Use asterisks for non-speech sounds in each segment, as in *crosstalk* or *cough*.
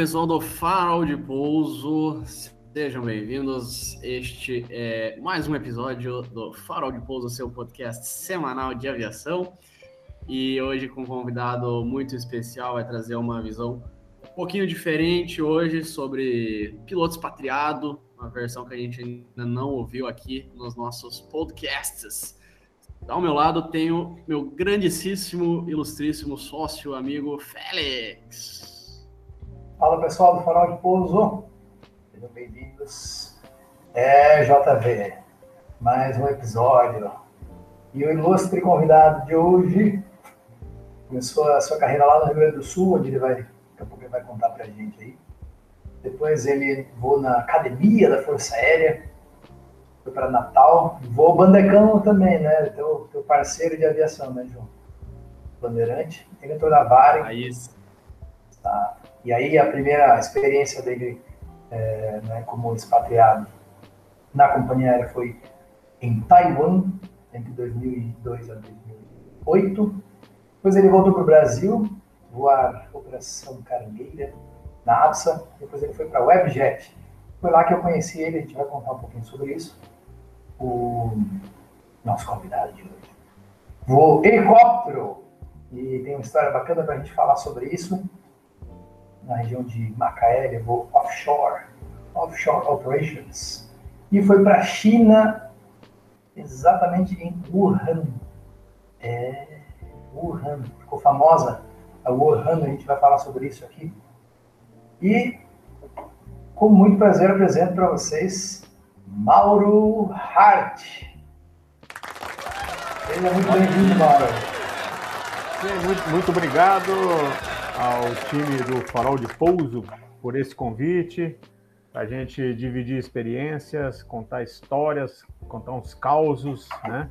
pessoal do Farol de Pouso, sejam bem-vindos. Este é mais um episódio do Farol de Pouso, seu podcast semanal de aviação. E hoje com um convidado muito especial, vai trazer uma visão um pouquinho diferente hoje sobre piloto expatriado, uma versão que a gente ainda não ouviu aqui nos nossos podcasts. Ao meu lado tenho meu grandíssimo, ilustríssimo sócio, amigo Félix. Fala pessoal do Farol de Pouso, sejam bem-vindos. É JV, mais um episódio. E o ilustre convidado de hoje começou a sua carreira lá no Rio Grande do Sul, onde ele vai, daqui a pouco ele vai contar pra gente aí. Depois ele voou na academia da Força Aérea, foi para Natal. Voou Bandecão também, né? Teu, teu parceiro de aviação, né, João? Bandeirante. Ele entrou na Varig. Aí. Tá. E aí a primeira experiência dele é, né, como expatriado na companhia aérea foi em Taiwan, entre 2002 a 2008. Depois ele voltou para o Brasil, voar Operação Carneira, na ABSA. Depois ele foi para a Webjet. Foi lá que eu conheci ele, a gente vai contar um pouquinho sobre isso. O nosso convidado de hoje. Voou helicóptero, e tem uma história bacana para a gente falar sobre isso. Na região de Macaé, ele voou offshore, offshore operations. E foi para a China, exatamente em Wuhan. É, Wuhan, ficou famosa a Wuhan, a gente vai falar sobre isso aqui. E, com muito prazer, apresento para vocês Mauro Hart. Seja muito bem-vindo, Mauro. Muito, muito obrigado ao time do Farol de Pouso por esse convite, para a gente dividir experiências, contar histórias, contar uns causos, né?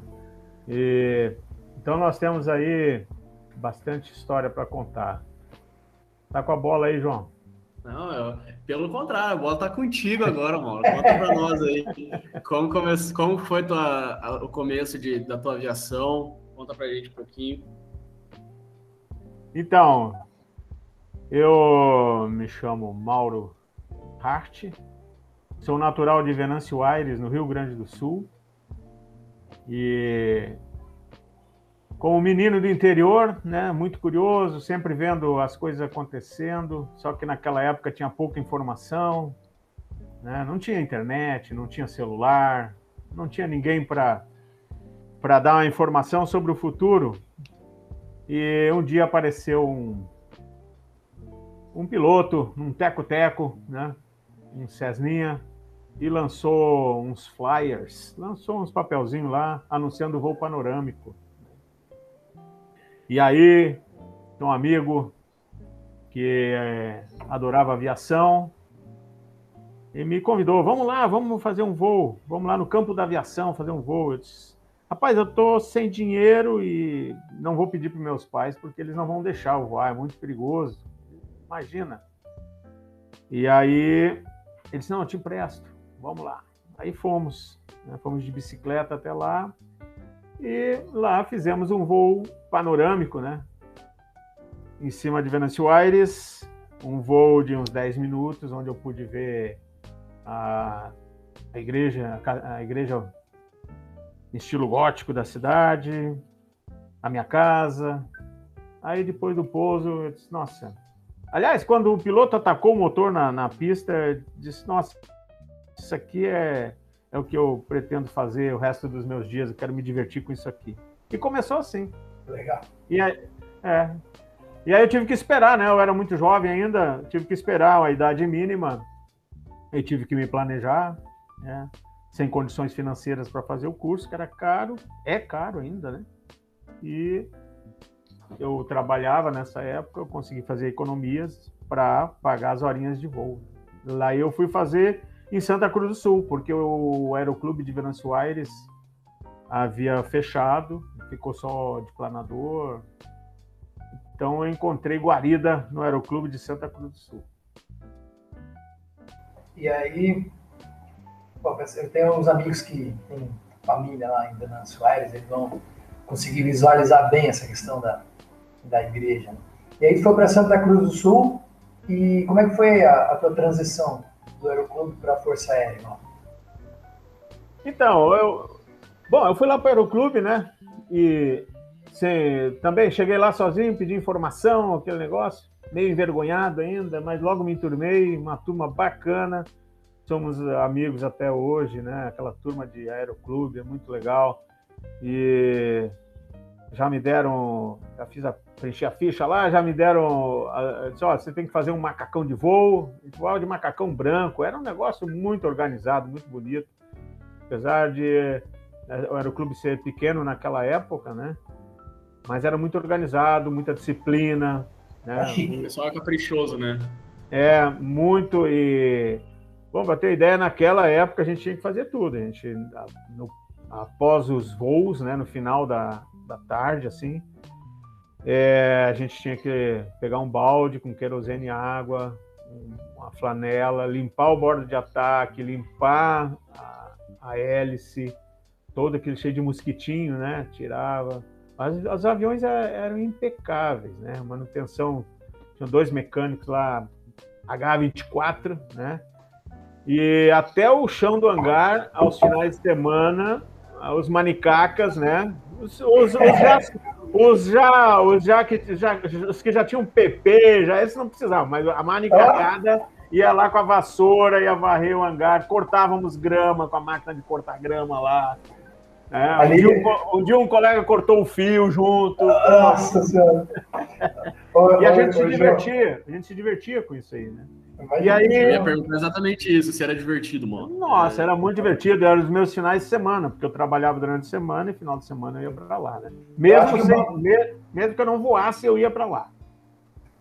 E, então nós temos aí bastante história para contar. Tá com a bola aí, João? Não, eu, pelo contrário, a bola tá contigo agora, mano. Conta para nós aí como, come, como foi tua, a, o começo de, da tua aviação. Conta pra gente um pouquinho. Então, eu me chamo Mauro Hart, sou natural de Venâncio Aires, no Rio Grande do Sul. E como menino do interior, né, muito curioso, sempre vendo as coisas acontecendo, só que naquela época tinha pouca informação, né, não tinha internet, não tinha celular, não tinha ninguém para dar uma informação sobre o futuro. E um dia apareceu um, um piloto, um teco-teco, né, um Cessninha, e lançou uns flyers, lançou uns papelzinhos lá anunciando o voo panorâmico. E aí, um amigo que é, adorava aviação e me convidou, vamos lá, vamos fazer um voo, vamos lá no campo da aviação fazer um voo. Eu disse, rapaz, eu tô sem dinheiro e não vou pedir para meus pais porque eles não vão deixar eu voar, é muito perigoso. Imagina. E aí ele disse, não, eu te empresto, vamos lá. Aí fomos, né? fomos de bicicleta até lá, e lá fizemos um voo panorâmico, né? Em cima de Venâncio Aires, um voo de uns 10 minutos, onde eu pude ver a, a igreja, a igreja estilo gótico da cidade, a minha casa. Aí depois do pouso, eu disse, nossa. Aliás, quando o piloto atacou o motor na, na pista, eu disse, nossa, isso aqui é é o que eu pretendo fazer o resto dos meus dias, eu quero me divertir com isso aqui. E começou assim. Legal. E aí, é, e aí eu tive que esperar, né? Eu era muito jovem ainda, tive que esperar a idade mínima, e tive que me planejar, né? sem condições financeiras para fazer o curso, que era caro, é caro ainda, né? E eu trabalhava nessa época, eu consegui fazer economias para pagar as horinhas de voo. Lá eu fui fazer em Santa Cruz do Sul, porque o Aeroclube de Venâncio Aires havia fechado, ficou só de planador. Então eu encontrei guarida no Aeroclube de Santa Cruz do Sul. E aí, eu tenho uns amigos que têm família lá em Venâncio Aires, eles vão conseguir visualizar bem essa questão da, da igreja. E aí foi para Santa Cruz do Sul, E como é que foi a, a tua transição do Aeroclube para a Força Aérea? Não? Então, eu, bom, eu fui lá para o Aeroclube, né? E sim, também cheguei lá sozinho, pedi informação, aquele negócio, meio envergonhado ainda, mas logo me enturmei, uma turma bacana, somos amigos até hoje, né? Aquela turma de Aeroclube, é muito legal. E já me deram, já fiz a, preenchi a ficha lá, já me deram, disse, ó, você tem que fazer um macacão de voo, igual de macacão branco, era um negócio muito organizado, muito bonito, apesar de né, o aeroclube ser pequeno naquela época, né, mas era muito organizado, muita disciplina, né. O pessoal é caprichoso, né? É, muito, e, bom, para ter ideia, naquela época a gente tinha que fazer tudo, a gente, no, após os voos, né, no final da, da tarde, assim, é, a gente tinha que pegar um balde com querosene e água, uma flanela, limpar o bordo de ataque, limpar a, a hélice, todo aquele cheio de mosquitinho, né? Tirava. Mas os aviões eram impecáveis, né? Manutenção, tinha dois mecânicos lá, H24, né? E até o chão do hangar, aos finais de semana, os manicacas, né? Os, os, os, já, os, já, os, já que, já, os que já tinham PP, já esses não precisavam, mas a manicacada ia lá com a vassoura, ia varrer o hangar, cortávamos grama com a máquina de cortar grama lá. É, um, dia um, um, dia um, colega cortou o fio junto. Nossa Senhora! e a gente se divertia, a gente se divertia com isso aí, né? E aí... Eu ia perguntar exatamente isso, se era divertido, mano. Nossa, era muito divertido, eram os meus finais de semana, porque eu trabalhava durante a semana e final de semana eu ia para lá, né? Mesmo, sem, que... mesmo que eu não voasse, eu ia para lá.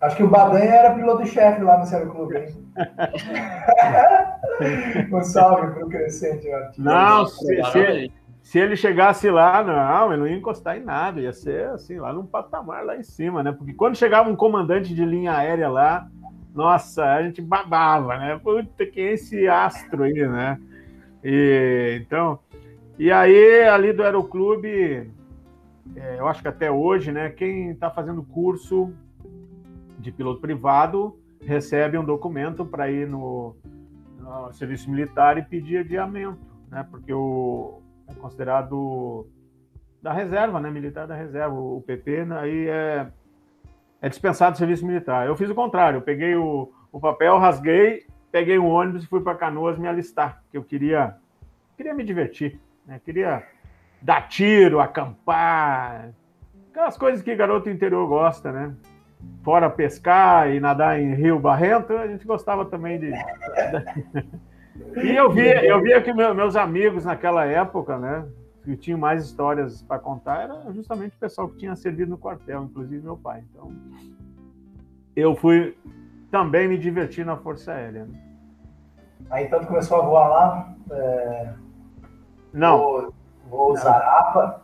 Acho que o Badanha era piloto-chefe lá no Céu Clube, hein? *laughs* *laughs* um salve pro Crescente. Não, se, se, se, ele chegasse lá, não, ele não ia encostar em nada, ia ser assim, lá num patamar lá em cima, né? Porque quando chegava um comandante de linha aérea lá, nossa, a gente babava, né? Puta, que é esse astro aí, né? E, então, e aí, ali do Aeroclube, é, eu acho que até hoje, né? Quem está fazendo curso de piloto privado recebe um documento para ir no, no, serviço militar e pedir adiamento, né? Porque o é considerado da reserva, né? Militar da reserva, o PP, né? aí é é dispensado do serviço militar. Eu fiz o contrário, eu peguei o, o papel, rasguei, peguei um ônibus e fui para Canoas me alistar, porque eu queria, queria me divertir, né? queria dar tiro, acampar, aquelas coisas que garoto interior gosta, né? Fora pescar e nadar em rio barrento, a gente gostava também de. *laughs* e eu via, eu via que meus amigos naquela época, né? que tinha mais histórias para contar era justamente o pessoal que tinha servido no quartel, inclusive meu pai. Então, eu fui também me divertir na Força Aérea. Né? Aí então tu começou a voar lá? É... Não. Vou, vou Zarapa?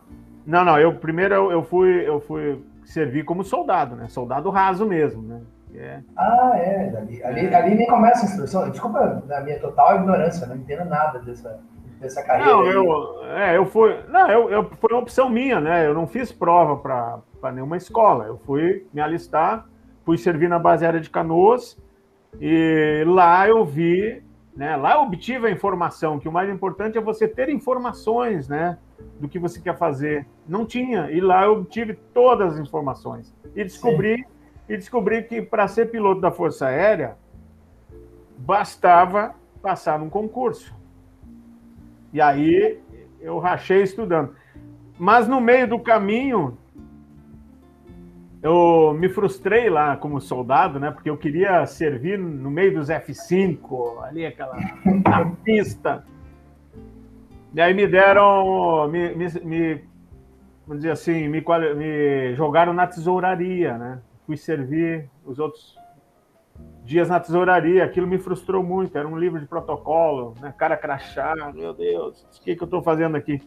Não, não. Eu primeiro eu, eu fui eu fui servir como soldado, né? Soldado raso mesmo, né? É. Ah, é. Ali, ali, ali nem começa a instrução. Desculpa da minha total ignorância, não entendo nada dessa dessa carreira? Não, eu, é, eu fui. Não, eu, eu, foi uma opção minha, né? Eu não fiz prova para nenhuma escola. Eu fui me alistar, fui servir na base aérea de Canoas e lá eu vi, né? Lá eu obtive a informação que o mais importante é você ter informações, né? Do que você quer fazer. Não tinha. E lá eu obtive todas as informações e descobri Sim. E descobri que para ser piloto da Força Aérea bastava passar num concurso. E aí eu rachei estudando. Mas no meio do caminho, eu me frustrei lá como soldado, né? Porque eu queria servir no meio dos F5, ali aquela *laughs* pista. E aí me deram, me, me, me vamos dizer assim, me, me jogaram na tesouraria, né? Fui servir os outros dias na tesouraria, aquilo me frustrou muito. Era um livro de protocolo, né? cara crachá, meu Deus, o que, que eu estou fazendo aqui?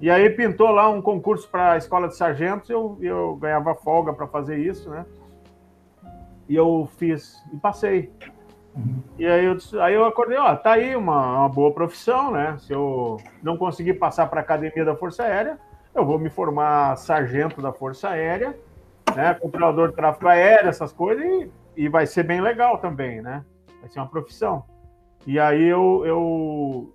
E aí pintou lá um concurso para a escola de sargentos, eu, eu ganhava folga para fazer isso, né? E eu fiz e passei. E aí eu, aí eu acordei, ó, tá aí uma, uma boa profissão, né? Se eu não conseguir passar para a academia da Força Aérea, eu vou me formar sargento da Força Aérea, né? Controlador de tráfego aéreo, essas coisas, e e vai ser bem legal também, né? Vai ser uma profissão. E aí eu, eu,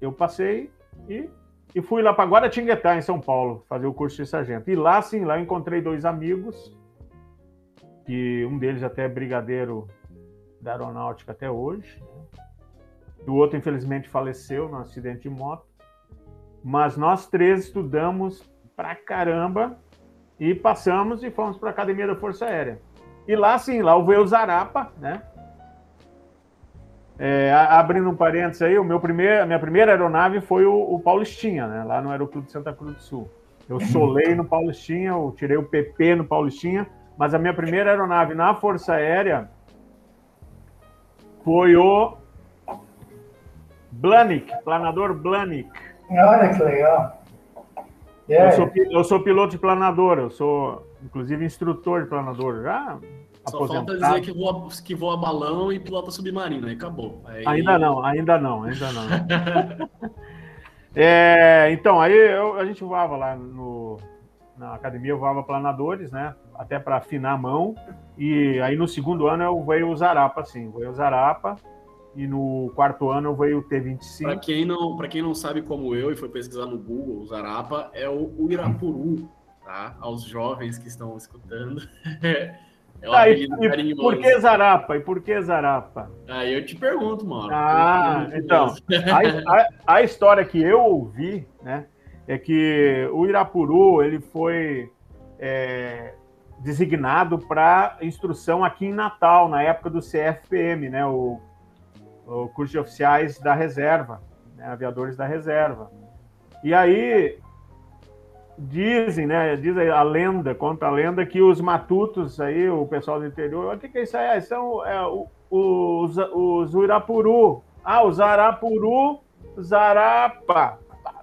eu passei e, e fui lá para Guaratinguetá, em São Paulo, fazer o curso de sargento. E lá, sim, lá eu encontrei dois amigos, que um deles até é brigadeiro da aeronáutica até hoje. Né? O outro, infelizmente, faleceu num acidente de moto. Mas nós três estudamos pra caramba e passamos e fomos para a Academia da Força Aérea. E lá, sim, lá eu veio o Zarapa, né? É, abrindo um parênteses aí, o meu primeiro, a minha primeira aeronave foi o, o Paulistinha, né? Lá no Aeroclube de Santa Cruz do Sul. Eu solei no Paulistinha, eu tirei o PP no Paulistinha, mas a minha primeira aeronave na Força Aérea foi o Blanik, planador Blanik. Olha que legal. Yeah. Eu, sou, eu sou piloto de planador, eu sou, inclusive, instrutor de planador. Já só falta dizer que voa, que voa balão e pilota submarino, aí acabou. Aí... Ainda não, ainda não, ainda não. *laughs* é, então, aí eu, a gente voava lá no, na academia, eu voava planadores, né? Até para afinar a mão. E aí no segundo ano eu voei o Zarapa, assim, voei o Zarapa. E no quarto ano eu voei o T-25. Para quem, não, quem não sabe como eu e foi pesquisar no Google, o Zarapa é o, o Irapuru, tá? Aos jovens que estão escutando. *laughs* É um ah, e, e por que Zarapa? E por que Zarapa? Aí eu te pergunto, mano. Ah, então. *laughs* A, a, a, história que eu ouvi, né, é que o Irapuru ele foi é, designado para instrução aqui em Natal, na época do CFPM, né, o, o curso de oficiais da reserva, né, aviadores da reserva. E aí dizem, né? Diz a lenda, conta a lenda que os matutos aí, o pessoal do interior, o que, que é isso aí? São é, os, os Urapuru. Ah, o Zarapuru, Zarapa.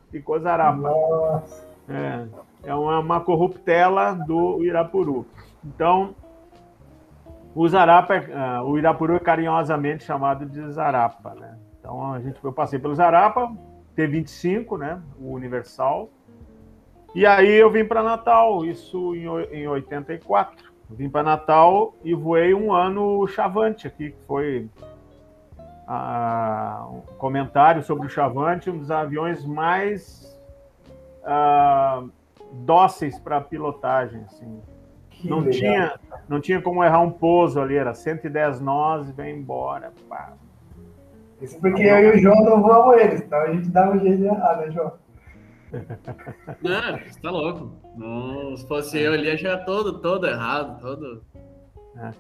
Ficou Zarapa. Nossa. É, é uma, uma corruptela do Irapuru. Então, o Zarapa, uh, o Irapuru é carinhosamente chamado de Zarapa, né? Então, a gente, eu passei pelo Zarapa, T25, né? O Universal, e aí eu vim para Natal, isso em, em 84. Vim para Natal e voei um ano Chavante aqui, que foi ah, um comentário sobre o Chavante, um dos aviões mais ah, dóceis para pilotagem. Assim. Não tinha, não tinha como errar um pouso ali, era 110 nós, vem embora. Pá. Isso porque eu e o João não voamos eles, então a gente dá um jeito de errar, né, João? *laughs* Não, você tá louco. Não, se fosse eu ali, já todo, todo errado, todo. É,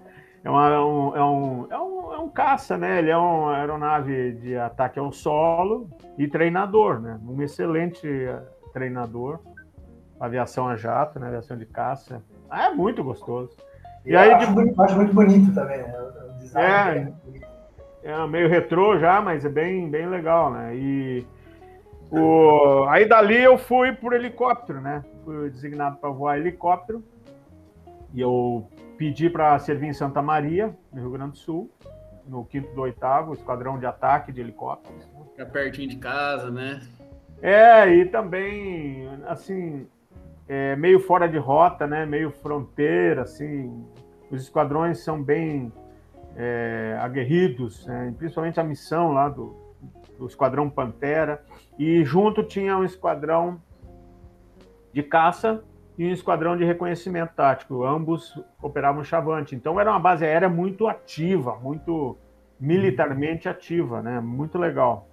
é, uma, é, um, é, um, é, um, é um caça, né? Ele é uma aeronave de ataque ao solo e treinador, né? Um excelente eh, treinador. Aviação a jato, né? Aviação de caça. Ah, é muito gostoso. E, e aí, acho, de... muito, acho, muito, bonito também, né? O design é, é, é meio retrô já, mas é bem, bem legal, né? E o... Aí dali eu fui por helicóptero, né? Fui designado para voar helicóptero. E eu pedi para servir em Santa Maria, no Rio Grande do Sul, no quinto do oitavo, esquadrão de ataque de helicópteros. Fica pertinho de casa, né? É, e também, assim, é, meio fora de rota, né? Meio fronteira, assim. Os esquadrões são bem é, aguerridos, né? principalmente a missão lá do, do Esquadrão Pantera. E junto tinha um esquadrão de caça e um esquadrão de reconhecimento tático. Ambos operavam chavante. Então era uma base aérea muito ativa, muito militarmente ativa, né? Muito legal.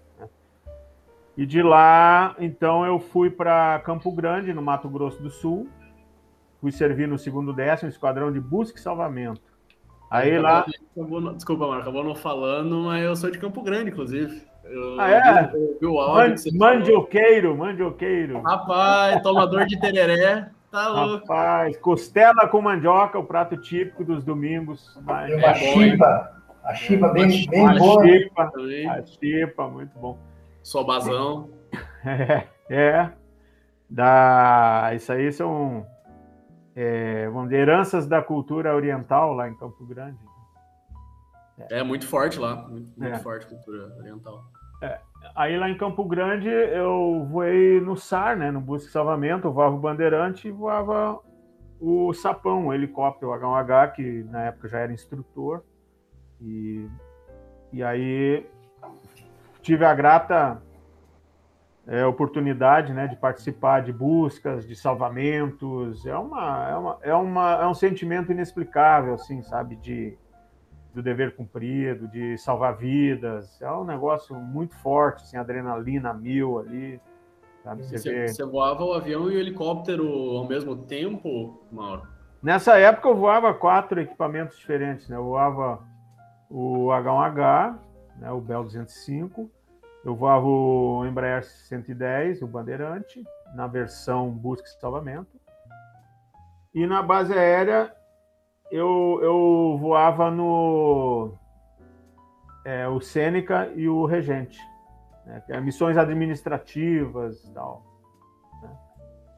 E de lá, então, eu fui para Campo Grande, no Mato Grosso do Sul. Fui servir no segundo décimo, esquadrão de busca e salvamento. Aí lá. Acabou, desculpa, Marco, acabou não falando, mas eu sou de Campo Grande, inclusive. Eu, ah, é? Eu, Man, mandioqueiro, mandioqueiro. Rapaz, tomador de tereré. Tá *laughs* louco. Rapaz, costela com mandioca, o prato típico dos domingos. Uma é chipa. A chipa bem, bem a boa. Chipa, a chipa, muito bom. Sobazão. *laughs* É, é. Da, isso aí são, é, vamos dizer, heranças da cultura oriental lá em Campo Grande. É, muito forte lá, muito, muito é. forte a cultura oriental. É. Aí lá em Campo Grande eu voei no SAR, né, no Busca e Salvamento, eu voava o Bandeirante e voava o Sapão, o helicóptero H1H, que na época já era instrutor. E, e aí tive a grata é, oportunidade né, de participar de buscas, de salvamentos. É, uma, é, uma, é, uma, é um sentimento inexplicável, assim, sabe, de, do dever cumprido, de salvar vidas. É um negócio muito forte, assim, adrenalina mil ali. Sabe? Você, você, você voava o avião e o helicóptero ao mesmo tempo, Mauro? Nessa época eu voava quatro equipamentos diferentes, né? Eu voava o H1H, né, o Bell 205, eu voava o Embraer 110, o Bandeirante, na versão busca e salvamento. E na base aérea eu, eu voava no é, o e o Regente né? É missões administrativas e tal. Né?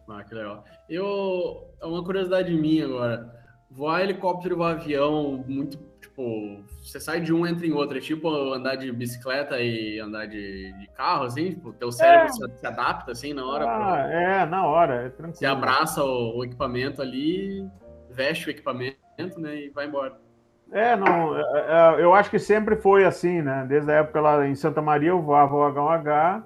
Ah, que legal. Eu, é uma curiosidade minha agora. Voar helicóptero e voar avião, muito, tipo, você sai de um, entra em outro. É tipo andar de bicicleta e andar de, de carro, assim? Tipo, teu cérebro é. se, se, adapta, assim, na hora? Ah, pra... é, na hora, é tranquilo. Você abraça o, o equipamento ali, veste o equipamento, né, e vai embora. É, não, é, é, eu acho que sempre foi assim, né? Desde a época lá em Santa Maria, eu voava o H1H,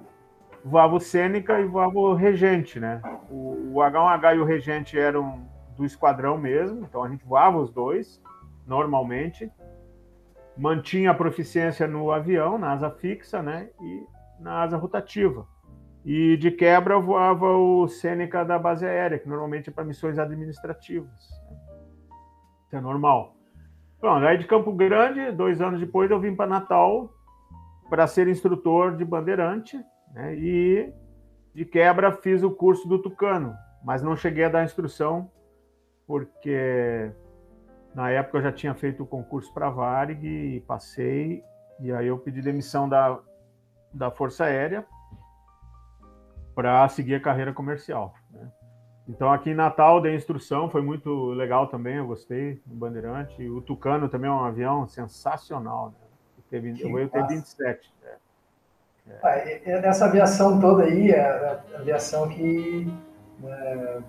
voava o Sêneca e voava o Regente, né? O, o H1H e o Regente eram do esquadrão mesmo, então a gente voava os dois, normalmente. Mantinha a proficiência no avião, na asa fixa, né? E na asa rotativa. E de quebra voava o Sêneca da base aérea, que normalmente é para missões administrativas. Né? Isso é normal. Pronto, aí de Campo Grande, dois anos depois, eu vim para Natal para ser instrutor de bandeirante, né? E de quebra fiz o curso do Tucano, mas não cheguei a dar instrução porque na época eu já tinha feito o concurso para a Varig e passei, e aí eu pedi demissão da, da Força Aérea para seguir a carreira comercial. Né? Então aqui em Natal dei instrução, foi muito legal também, eu gostei do Bandeirante. O Tucano também é um avião sensacional, né? Teve, eu vou ter 27. É. É. Essa aviação toda aí é a aviação que é,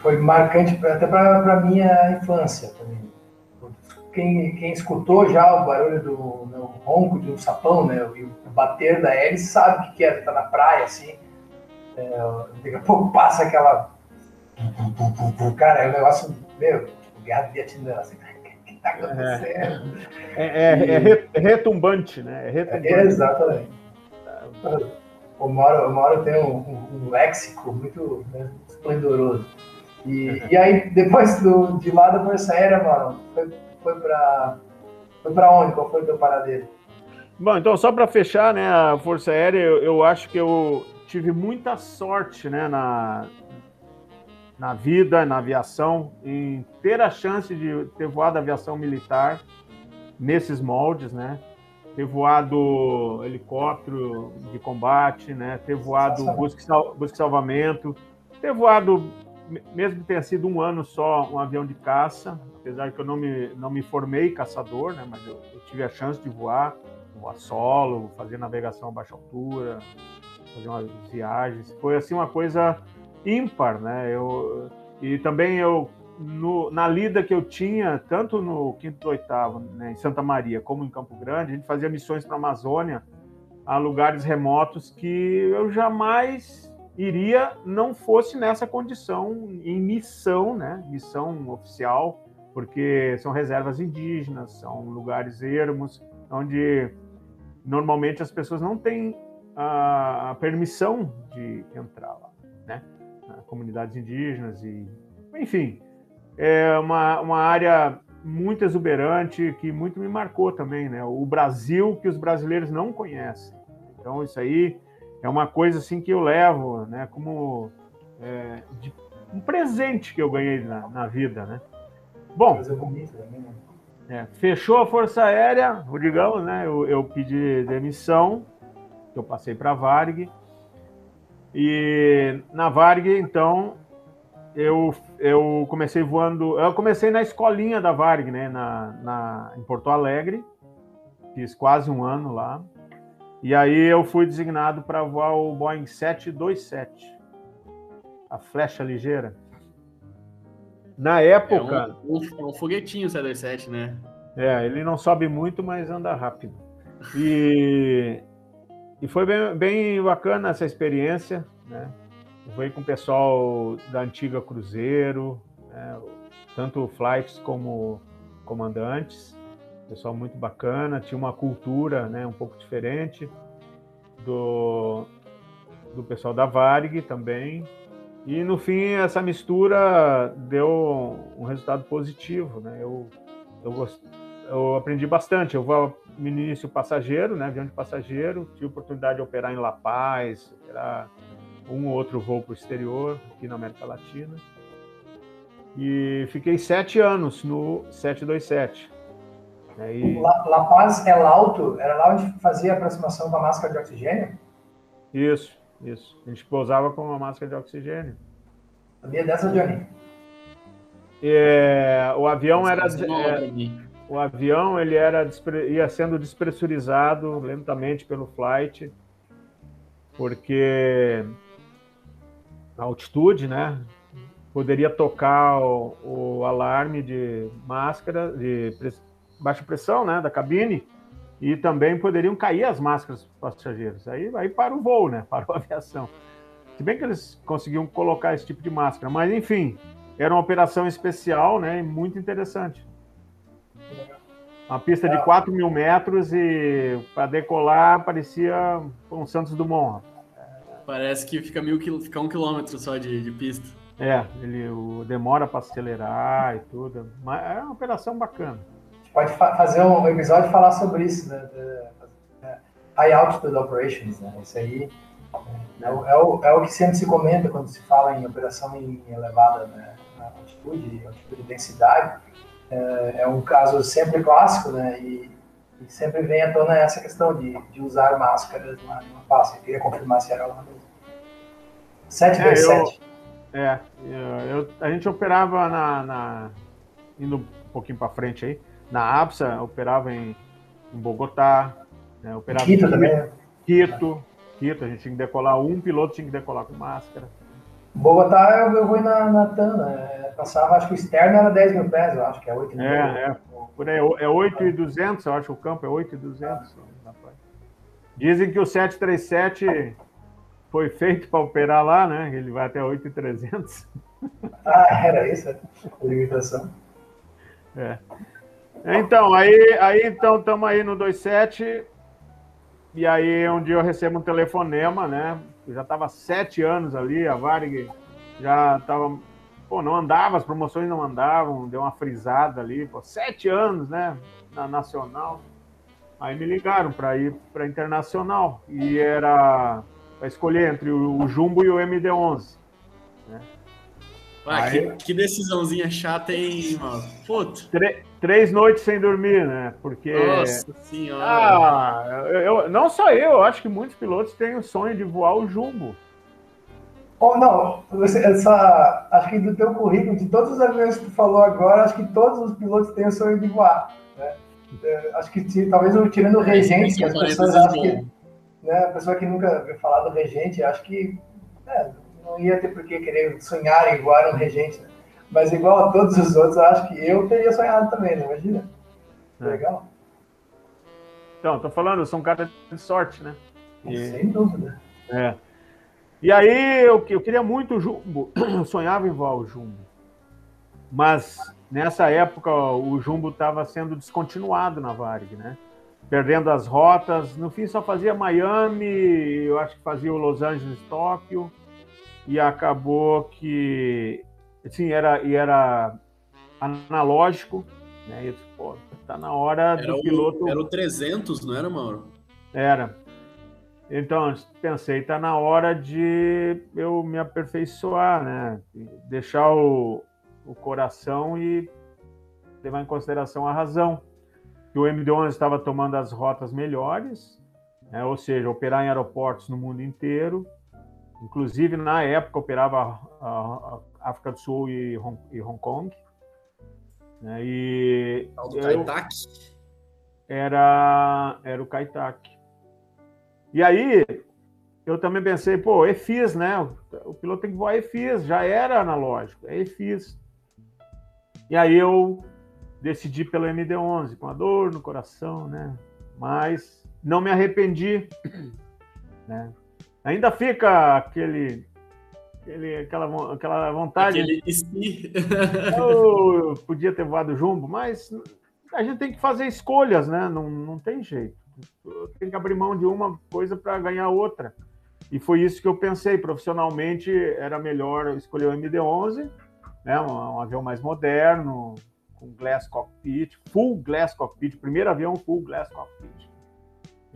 foi marcante até para a minha infância também. Quem, quem escutou já o barulho do, ronco de um sapão, né, e o bater da hélice, sabe o que é tá na praia, assim. É, daqui a pouco passa aquela Cara, é um negócio, meu, tipo, guerra do Vietnã, assim, *laughs* o que tá acontecendo? É, é, é, é retumbante, né? É retumbante. exatamente. O Mauro, o Mauro tem um, um, um léxico muito né, esplendoroso. E, e aí, depois do, de lá da Força Aérea, mano, foi, foi para foi pra onde? Qual foi o teu paradeiro? Bom, então só para fechar, né, a Força Aérea, eu, eu, acho que eu tive muita sorte, né, na, na vida, na aviação, em ter a chance de ter voado aviação militar nesses moldes, né? Ter voado helicóptero de combate, né? Ter voado busca busca e salvamento, ter voado, mesmo que tenha sido um ano só, um avião de caça, apesar que eu não me, não me formei caçador, né? Mas eu, eu tive a chance de voar, voar solo, fazer navegação a baixa altura, fazer umas viagens. Foi assim uma coisa ímpar, né? Eu, e também eu no, na lida que eu tinha, tanto no quinto e oitavo, né, em Santa Maria, como em Campo Grande, a gente fazia missões para a Amazônia, a lugares remotos que eu jamais iria, não fosse nessa condição, em missão, né, missão oficial, porque são reservas indígenas, são lugares ermos, onde normalmente as pessoas não têm a, permissão de entrar lá, né? comunidades indígenas e, enfim, é uma, uma área muito exuberante que muito me marcou também, né? O Brasil que os brasileiros não conhecem. Então isso aí é uma coisa assim que eu levo, né? Como é, de, um presente que eu ganhei na, na vida, né? Bom, né? é, fechou a Força Aérea, digamos, né? Eu, eu pedi demissão, que eu passei para a Varg. E na Varg, então, eu, eu comecei voando. Eu comecei na escolinha da Varg, né? Na, na, em Porto Alegre. Fiz quase um ano lá. E aí eu fui designado para voar o Boeing 727, a flecha ligeira. Na época. É um, um, um foguetinho o C27, né? É, ele não sobe muito, mas anda rápido. E, *laughs* e foi bem, bem bacana essa experiência, né? Foi com o pessoal da antiga Cruzeiro, né? tanto flights como comandantes, pessoal muito bacana, tinha uma cultura né, um pouco diferente do, do pessoal da Varig também. E no fim essa mistura deu um resultado positivo, né? Eu, eu, gost... eu aprendi bastante. Eu vou no início passageiro, né? Avião de passageiro, tive oportunidade de operar em La Paz, operar um ou outro voo para o exterior aqui na América Latina. E fiquei sete anos no 727. Aí... La, La Paz é Lauto? Era lá onde fazia a aproximação com a máscara de oxigênio? Isso, isso. A gente pousava com uma máscara de oxigênio. Sabia dessa, Johnny? É, o avião era é, o avião ele era ia sendo despressurizado lentamente pelo flight porque a altitude, né, poderia tocar o, o alarme de máscara de baixa pressão, né, da cabine e também poderiam cair as máscaras dos passageiros. Aí, aí para o voo, né? *laughs* Para a aviação. Se bem que eles conseguiam colocar esse tipo de máscara, mas enfim, era uma operação especial, né? Muito interessante. Uma pista de 4 mil metros e para decolar parecia um Santos Dumont. Parece que fica, mil, fica um quilômetro só de, de pista. É, ele o, demora para acelerar e tudo. Mas é uma operação bacana pode fa fazer um episódio e falar sobre isso, né? high Altitude Operations, né? Isso aí é, é, o, é o que sempre se comenta quando se fala em operação em elevada né? altitude, altitude de densidade. É, é, um caso sempre clássico, né? E, e, sempre vem à tona essa questão de, de usar máscaras na, na face. Eu queria confirmar se era lá mesmo. 727. É, eu, eu, a gente operava na, na indo um pouquinho para frente aí, na APSA, operava em, em Bogotá, né, operava Quito em também. Quito, Quito, a gente tinha que decolar, um piloto tinha que decolar com máscara. Bogotá eu, eu vou na, na TAN, né? passava, acho que o externo era 10 mil pés, eu acho que é 8 mil. É, é, por aí, é 8,200, eu acho que o campo é 8,200. Dizem que o 737 foi feito para operar lá, né? Ele vai até 8,300. Ah, era isso a limitação. É. Então, aí, aí então estamos aí no 27. E aí um dia eu recebo um telefonema, né? Eu já estava sete anos ali, a Varig já estava. Pô, não andava, as promoções não andavam, deu uma frisada ali, pô, sete anos, né? Na Nacional. Aí me ligaram para ir para Internacional. E era para escolher entre o, Jumbo e o MD-11. Né? Ah, que, que, decisãozinha chata, hein, mano? Putz. Três noites sem dormir, né? Porque. Nossa senhora! Ah, eu, não só eu, acho que muitos pilotos têm o sonho de voar o jumbo. Oh, não, essa, acho que do teu currículo, de todos os aviões que tu falou agora, acho que todos os pilotos têm o sonho de voar. Né? É, acho que talvez tirando o regente, que as pessoas acham que. Né, a pessoa que nunca viu falar do regente, acho que. É, não ia ter por que querer sonhar em voar um regente, né? Mas igual a todos os outros, eu acho que eu teria sonhado também, né? Imagina. É. Legal. Então, tô falando, eu sou um cara de sorte, né? E... Sem dúvida. É. E aí eu, eu queria muito o Jumbo, *clears throat* eu sonhava em voar o Jumbo. Mas nessa época o Jumbo estava sendo descontinuado na Varig, né? Perdendo as rotas, no fim só fazia Miami, eu acho que fazia o Los Angeles, Tóquio e acabou que assim, era, e era analógico, né? E disse, pô, tá na hora era do piloto. O, era o 300, não era, Mauro? Era. Então, pensei, tá na hora de eu me aperfeiçoar, né? Deixar o, o coração e levar em consideração a razão. Que o MD-11 estava tomando as rotas melhores, né? ou seja, operar em aeroportos no mundo inteiro, Inclusive, na época, operava a, a África do Sul e Hong, e Hong Kong. Né? E o do Kaitak? Era, era o Kaitak. E aí, eu também pensei, pô, EFIS, né? O, o piloto tem que voar EFIS, já era analógico, é EFIS. E aí eu decidi pelo MD-11, com a dor no coração, né? Mas não me arrependi, né? Ainda fica aquele, aquele aquela, aquela vontade. Aquele si. eu podia ter voado jumbo, mas a gente tem que fazer escolhas, né? Não, não tem jeito. Tem que abrir mão de uma coisa para ganhar outra. E foi isso que eu pensei. Profissionalmente, era melhor escolher o MD-11, né? um, um avião mais moderno, com glass cockpit, full glass cockpit, primeiro avião full glass cockpit.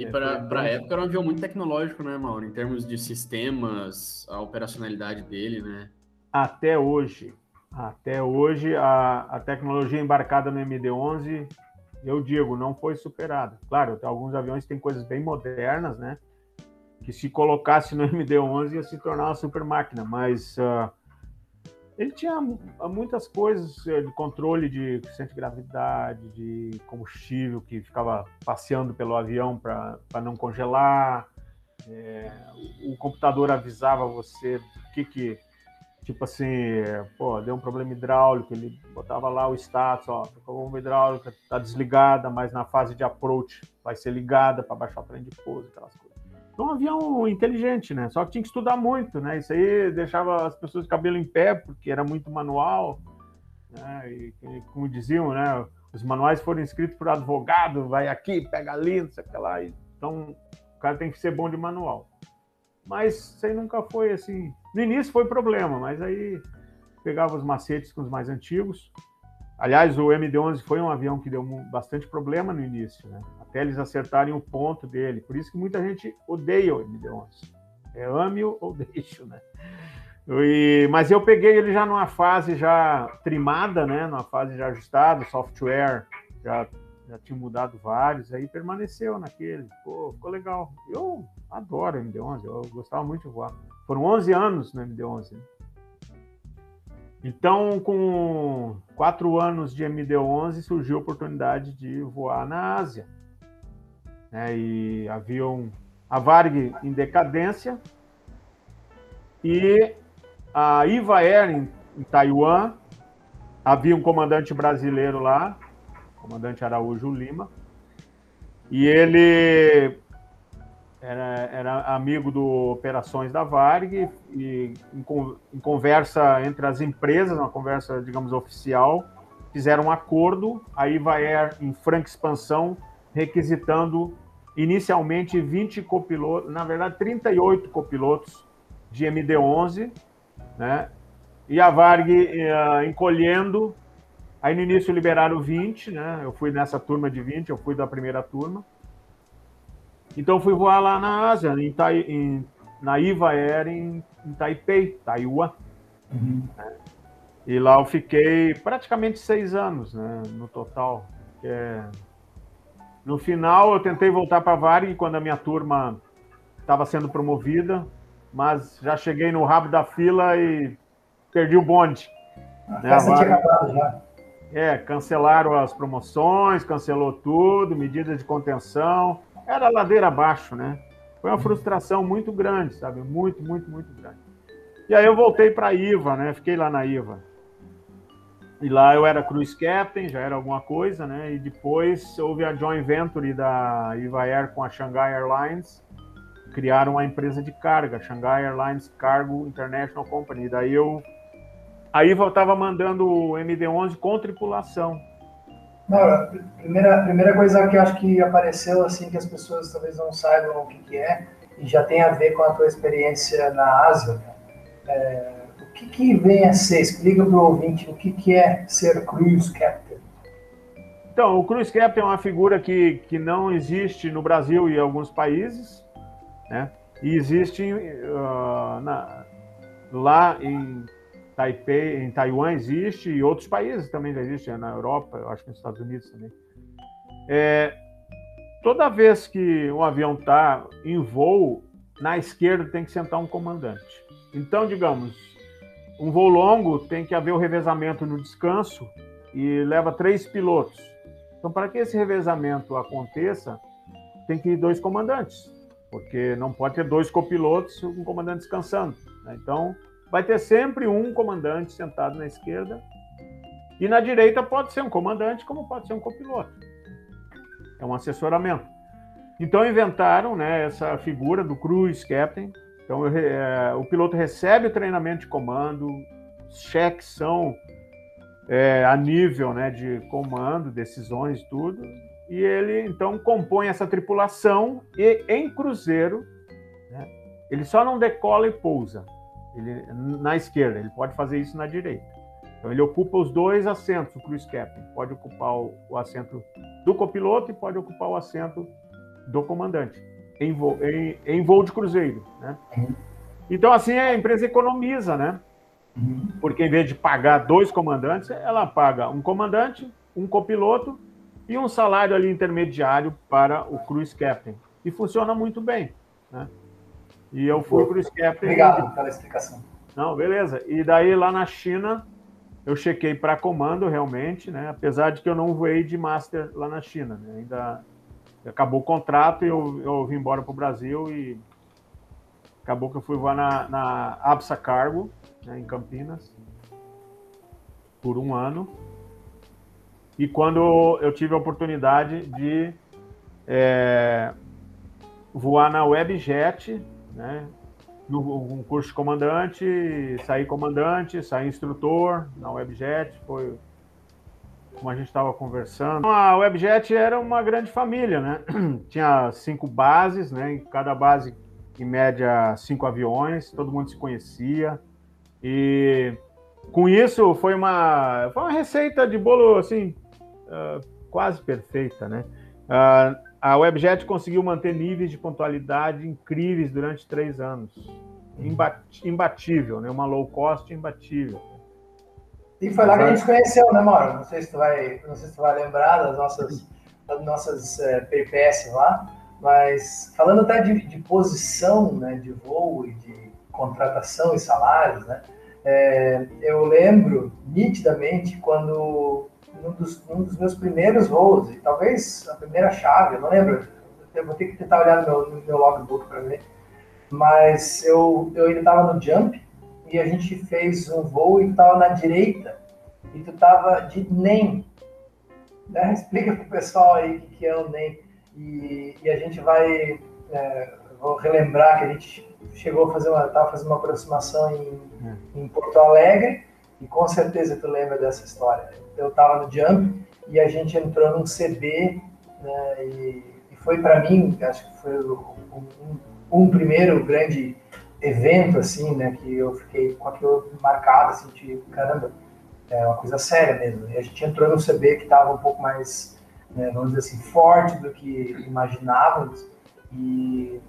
E é, para a época era um avião muito tecnológico, né, Mauro? Em termos de sistemas, a operacionalidade dele, né? Até hoje. Até hoje, a, a tecnologia embarcada no MD-11, eu digo, não foi superada. Claro, alguns aviões têm coisas bem modernas, né? Que se colocasse no MD-11 ia se tornar uma super máquina, mas uh, ele tinha muitas coisas eh, de controle de centro de gravidade, de combustível que ficava passeando pelo avião para não congelar. É, o computador avisava você que que tipo assim, pô, deu um problema hidráulico, ele botava lá o status, ó, a bomba hidráulica está desligada, mas na fase de approach vai ser ligada para baixar o trem de pouso, aquelas coisas. Então, um avião inteligente, né? Só que tinha que estudar muito, né? Isso aí deixava as pessoas de cabelo em pé, porque era muito manual. Né? E, como diziam, né? Os manuais foram escritos por advogado, vai aqui, pega ali, não sei o que lá. Então, o cara tem que ser bom de manual. Mas isso aí nunca foi assim. No início foi problema, mas aí pegava os macetes com os mais antigos. Aliás, o MD-11 foi um avião que deu bastante problema no início, né? Até eles acertarem o ponto dele. Por isso que muita gente odeia o MD-11. É ame-o ou *laughs* deixe né? E, mas eu peguei ele já numa fase já trimada, né? Numa fase já ajustada, software já, já tinha mudado vários, aí permaneceu naquele. Pô, ficou legal. Eu adoro o MD-11, eu gostava muito de voar. Foram 11 anos no MD-11. Né? Então, com quatro anos de MD-11, surgiu a oportunidade de voar na Ásia né, e haviam a Varg em decadência e a Iva Air em, em Taiwan, havia um comandante brasileiro lá, comandante Araújo Lima, e ele era, era amigo do Operações da Varg e em, em, conversa entre as empresas, uma conversa, digamos, oficial, fizeram um acordo, a Iva Air em franca expansão requisitando inicialmente 20 copilotos, na verdade 38 copilotos de MD-11, né? E a Varg uh, encolhendo. Aí no início liberaram 20, né? Eu fui nessa turma de 20, eu fui da primeira turma. Então fui voar lá na Ásia, em, tai, em na IVA Air em, em Taipei, Taiwan. Uhum. Né? E lá eu fiquei praticamente seis anos, né? No total, que é no final, eu tentei voltar para a Varig quando a minha turma estava sendo promovida, mas já cheguei no rabo da fila e perdi o bonde. A né? festa tinha acabado já. É, cancelaram as promoções, cancelou tudo, medidas de contenção. Era ladeira abaixo, né? Foi uma frustração muito grande, sabe? Muito, muito, muito grande. E aí eu voltei para a IVA, né? Fiquei lá na IVA. E lá eu era cruise captain, já era alguma coisa, né? E depois houve a joint venture da Iva Air com a Shanghai Airlines, criaram uma empresa de carga, Shanghai Airlines Cargo International Company. Daí eu a Iva estava mandando o MD-11 com tripulação. Não, primeira, primeira coisa que acho que apareceu, assim, que as pessoas talvez não saibam o que, que é, e já tem a ver com a tua experiência na Ásia, né? é, que, que vem a ser? Explica para o ouvinte o que, que é ser Cruise Captain. Então, o Cruise Captain é uma figura que, que não existe no Brasil e em alguns países, né? E existe uh, na, lá em Taipei, em Taiwan existe, e outros países também já existem, na Europa, eu acho que nos Estados Unidos também. É, toda vez que um avião está em voo, na esquerda tem que sentar um comandante. Então, digamos, um voo longo tem que haver o revezamento no descanso e leva três pilotos. Então, para que esse revezamento aconteça, tem que ir dois comandantes, porque não pode ter dois copilotos e um comandante descansando. Né? Então, vai ter sempre um comandante sentado na esquerda E na direita pode ser um comandante, como pode ser um copiloto. É um assessoramento. Então inventaram né, essa figura do cruise captain. Então é, o piloto recebe o treinamento de comando, cheques são é, a nível né, de comando, decisões, tudo. E ele então compõe essa tripulação e em cruzeiro, né, ele só não decola e pousa ele, na esquerda, ele pode fazer isso na direita. Então ele ocupa os dois assentos, o cruise captain. Pode ocupar o, o assento do copiloto e pode ocupar o assento do comandante, em voo, em, em voo de cruzeiro. Né? Uhum. Então, assim, a empresa economiza, né? Uhum. Porque em vez de pagar dois comandantes, ela paga um comandante, um copiloto e um salário ali intermediário para o cruise captain. E funciona muito bem. Né? E eu fui cruise captain. Obrigado pela explicação. Não, beleza. E daí lá na China, eu chequei para comando realmente, né? Apesar de que eu não voei de master lá na China, né? Ainda acabou o contrato e eu, eu vim embora para o Brasil e acabou que eu fui voar na, na Absa Cargo, né, em Campinas, por um ano. E quando eu tive a oportunidade de é, voar na Webjet, né, no um curso de comandante, saí comandante, saí instrutor na Webjet, foi como a gente estava conversando. A Webjet era uma grande família, né? *clears throat* Tinha cinco bases, né? Em cada base, em média, cinco aviões, todo mundo se conhecia. E com isso foi uma, foi uma receita de bolo assim uh, quase perfeita, né? Uh, a Webjet conseguiu manter níveis de pontualidade incríveis durante três anos. imbatível, né? Uma low cost imbatível. E foi lá que a gente conheceu, né, Mauro? Não sei se tu vai, não sei se tu vai lembrar das nossas, das nossas é, peripécias lá, mas falando até de, de posição, né, de voo e de contratação e salários, né? É, eu lembro nitidamente quando um dos, um dos, meus primeiros voos, e talvez a primeira chave, eu não lembro, eu vou ter que tentar olhar no meu, no meu logbook para ver, mas eu, eu ainda estava no jump e a gente fez um voo e estava na direita e tu estava de NEM. Né? Explica para o pessoal aí o que é o NEM. E, e a gente vai, é, vou relembrar que a gente chegou a fazer uma, tava fazendo uma aproximação em, é. em Porto Alegre, e com certeza tu lembra dessa história. Eu estava no Jump e a gente entrou num CB, né, e, e foi para mim, acho que foi um, um, um, primeiro grande evento, assim, né, que eu fiquei com aquilo marcado, assim, de caramba, é uma coisa séria mesmo. E a gente entrou num CB que estava um pouco mais, né, vamos dizer assim, forte do que imaginávamos, e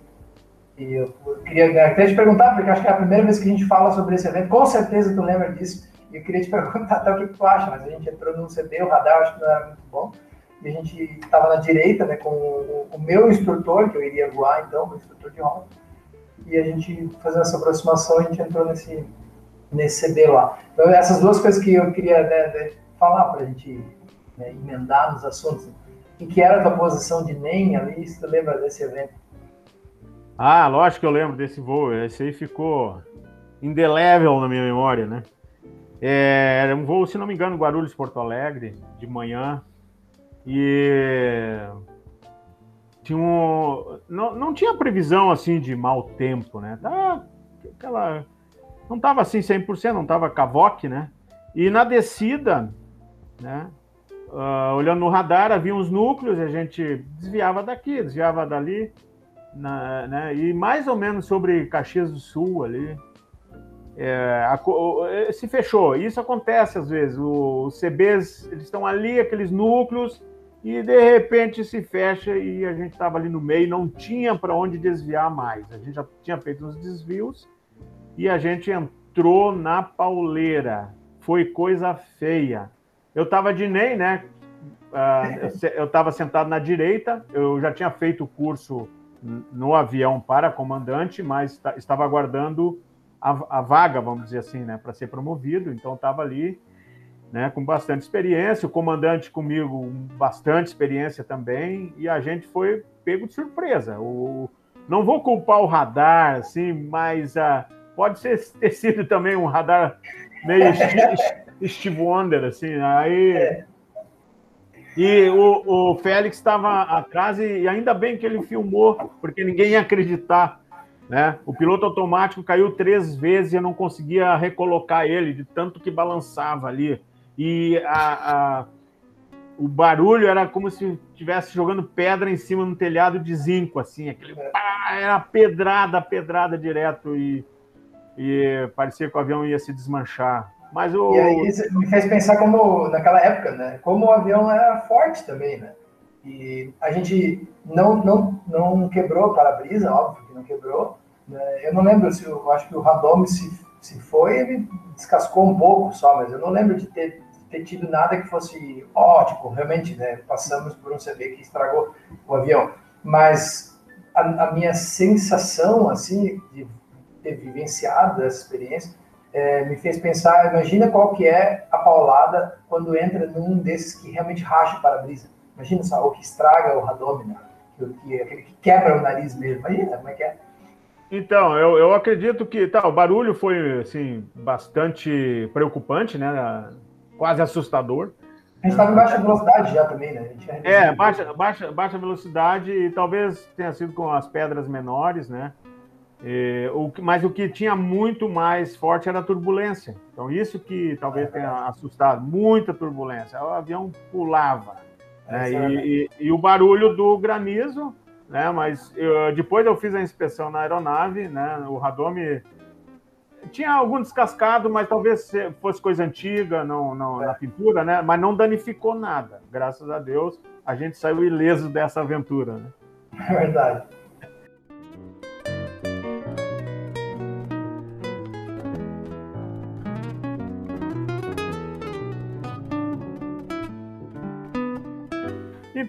e eu queria até te perguntar, porque acho que é a primeira vez que a gente fala sobre esse evento, com certeza tu lembra disso, e eu queria te *laughs* perguntar até o que, tu acha, mas a gente entrou num CD, o radar acho que não era muito bom, e a gente estava na direita, né, com o, o, meu instrutor, que eu iria voar então, o instrutor de rota, e a gente fazendo essa aproximação, a gente entrou nesse, nesse CD lá. Então, essas duas coisas que eu queria né, né, falar para a gente né, emendar nos assuntos. O que era a tua posição de NEM ali, se tu lembra desse evento? Ah, lógico que eu lembro desse voo. Esse aí ficou indelével na minha memória, né? É, era um voo, se não me engano, Guarulhos Porto Alegre, de manhã. E tinha um, não, não tinha previsão assim de mau tempo, né? Tá, aquela, não estava assim 100%, não estava cavoque, né? E na descida, né? Uh, olhando no radar, havia uns núcleos, a gente desviava daqui, desviava dali na, né, e mais ou menos sobre Caxias do Sul ali. É, a, se fechou. Isso acontece às vezes. O, os CBs eles estão ali, aqueles núcleos, e de repente se fecha e a gente estava ali no meio, não tinha para onde desviar mais. A gente já tinha feito uns desvios e a gente entrou na pauleira. Foi coisa feia. Eu estava de NEM, né? Uh, eu estava sentado na direita, eu já tinha feito o curso no avião para comandante, mas estava aguardando a, vaga, vamos dizer assim, né, para ser promovido. Então estava ali, né, com bastante experiência. O comandante comigo, bastante experiência também, e a gente foi pego de surpresa. O, não vou culpar o radar, assim, mas uh, pode ser ter sido também um radar meio Steve Wonder, assim, aí... E o, o Félix estava atrás e, e ainda bem que ele filmou, porque ninguém ia acreditar. Né? O piloto automático caiu três vezes e eu não conseguia recolocar ele, de tanto que balançava ali. E a, a, o barulho era como se estivesse jogando pedra em cima de um telhado de zinco, assim, aquele pá, era pedrada, pedrada direto, e, e parecia que o avião ia se desmanchar. Mas o... E aí isso me fez pensar como, naquela época, né? Como o avião era forte também, né? E a gente não, não, não quebrou para-brisa, óbvio que não quebrou. Né? Eu não lembro se eu acho que o Radome se, se foi, ele descascou um pouco só, mas eu não lembro de ter, ter tido nada que fosse ótimo, realmente, né? Passamos por um CV que estragou o avião. Mas a, a minha sensação, assim, de ter vivenciado essa experiência, é, me fez pensar, imagina qual que é a paulada quando entra num desses que realmente racha o para-brisa. Imagina só, o que estraga o radômino, que, que, aquele que quebra o nariz mesmo. Imagina como é que é. Então, eu, eu acredito que tá, o barulho foi assim, bastante preocupante, né? Quase assustador. A gente estava em baixa velocidade já também, né? É, baixa, baixa, baixa velocidade e talvez tenha sido com as pedras menores, né? E, o, mas o que tinha muito mais forte era a turbulência. Então, isso que talvez tenha assustado, muita turbulência. O avião pulava. Né? E, e, e, o barulho do granizo, né? Mas eu, depois eu fiz a inspeção na aeronave, né? O radome tinha algum descascado, mas talvez fosse coisa antiga não, não, é. na pintura, né? Mas não danificou nada. Graças a Deus, a gente saiu ileso dessa aventura, né? *laughs* É verdade.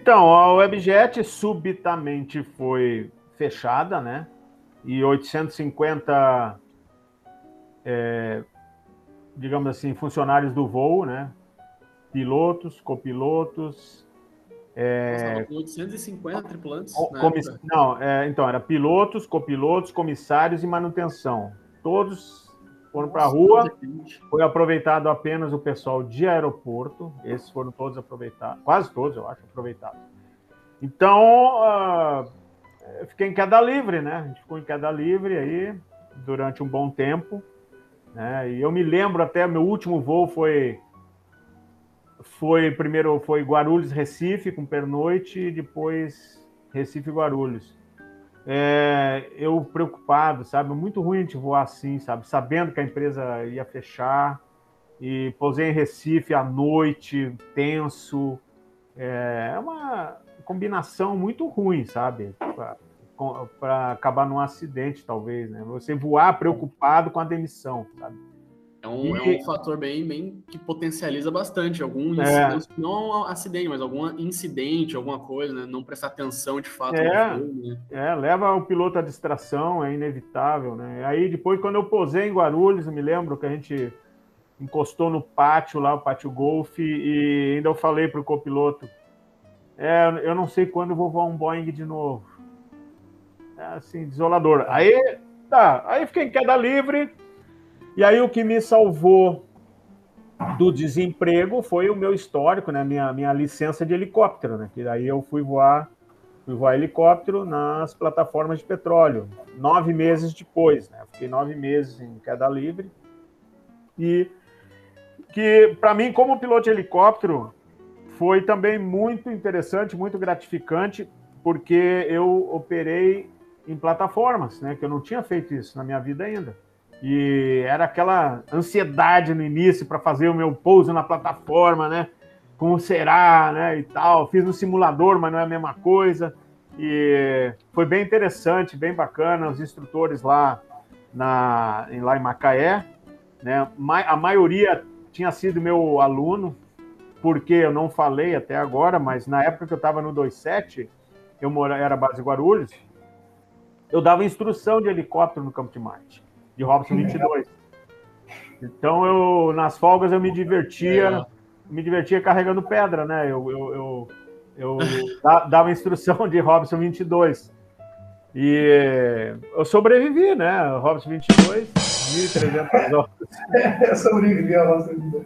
Então, a Webjet subitamente foi fechada, né? E 850, é, digamos assim, funcionários do voo, né? Pilotos, copilotos. É, Nossa, 850 tripulantes? Comiss... Não, é, então, era pilotos, copilotos, comissários e manutenção. Todos foram para a rua. Foi aproveitado apenas o pessoal de aeroporto. Esses foram todos aproveitados, quase todos, eu acho, aproveitados. Então, uh, fiquei em queda livre, né? A gente ficou em queda livre aí durante um bom tempo. Né? E eu me lembro até, meu último voo foi foi primeiro foi Guarulhos Recife com pernoite e depois Recife Guarulhos é, eu preocupado, sabe? Muito ruim a gente voar assim, sabe? Sabendo que a empresa ia fechar. E pousei em Recife à noite, tenso. É, é uma combinação muito ruim, sabe? Para acabar num acidente, talvez, né? Você voar preocupado com a demissão, sabe? É um, e... é um fator bem, bem que potencializa bastante algum é. incidente, não acidente, mas algum incidente, alguma coisa, né? Não prestar atenção de fato é, né? é, leva o piloto à distração, é inevitável, né? Aí depois, quando eu posei em Guarulhos, eu me lembro que a gente encostou no pátio lá, o pátio golfe, e ainda eu falei para o copiloto, é, eu não sei quando eu vou voar um Boeing de novo. Assim, desolador. Aí, tá, aí fiquei em queda livre, e aí o que me salvou do desemprego foi o meu histórico, né? Minha, minha licença de helicóptero, né? Que daí eu fui voar, fui voar helicóptero nas plataformas de petróleo. Nove meses depois, né? Fiquei nove meses em queda livre. E que, para mim, como piloto de helicóptero, foi também muito interessante, muito gratificante, porque eu operei em plataformas, né? Que eu não tinha feito isso na minha vida ainda. E era aquela ansiedade no início para fazer o meu pouso na plataforma, né? Como será, né? E tal. Fiz no simulador, mas não é a mesma coisa. E foi bem interessante, bem bacana. Os instrutores lá, na, lá em Macaé, né? A maioria tinha sido meu aluno, porque eu não falei até agora, mas na época que eu estava no 27, eu mora, era base Guarulhos, eu dava instrução de helicóptero no Campo de Marte de Robson 22. Então eu nas folgas eu me divertia, é. me divertia carregando pedra, né? Eu, eu, eu, eu *laughs* dava instrução de Robson 22. E eu sobrevivi, né? Robson 22, 1.300 horas. eu sobrevivi a Robson 22.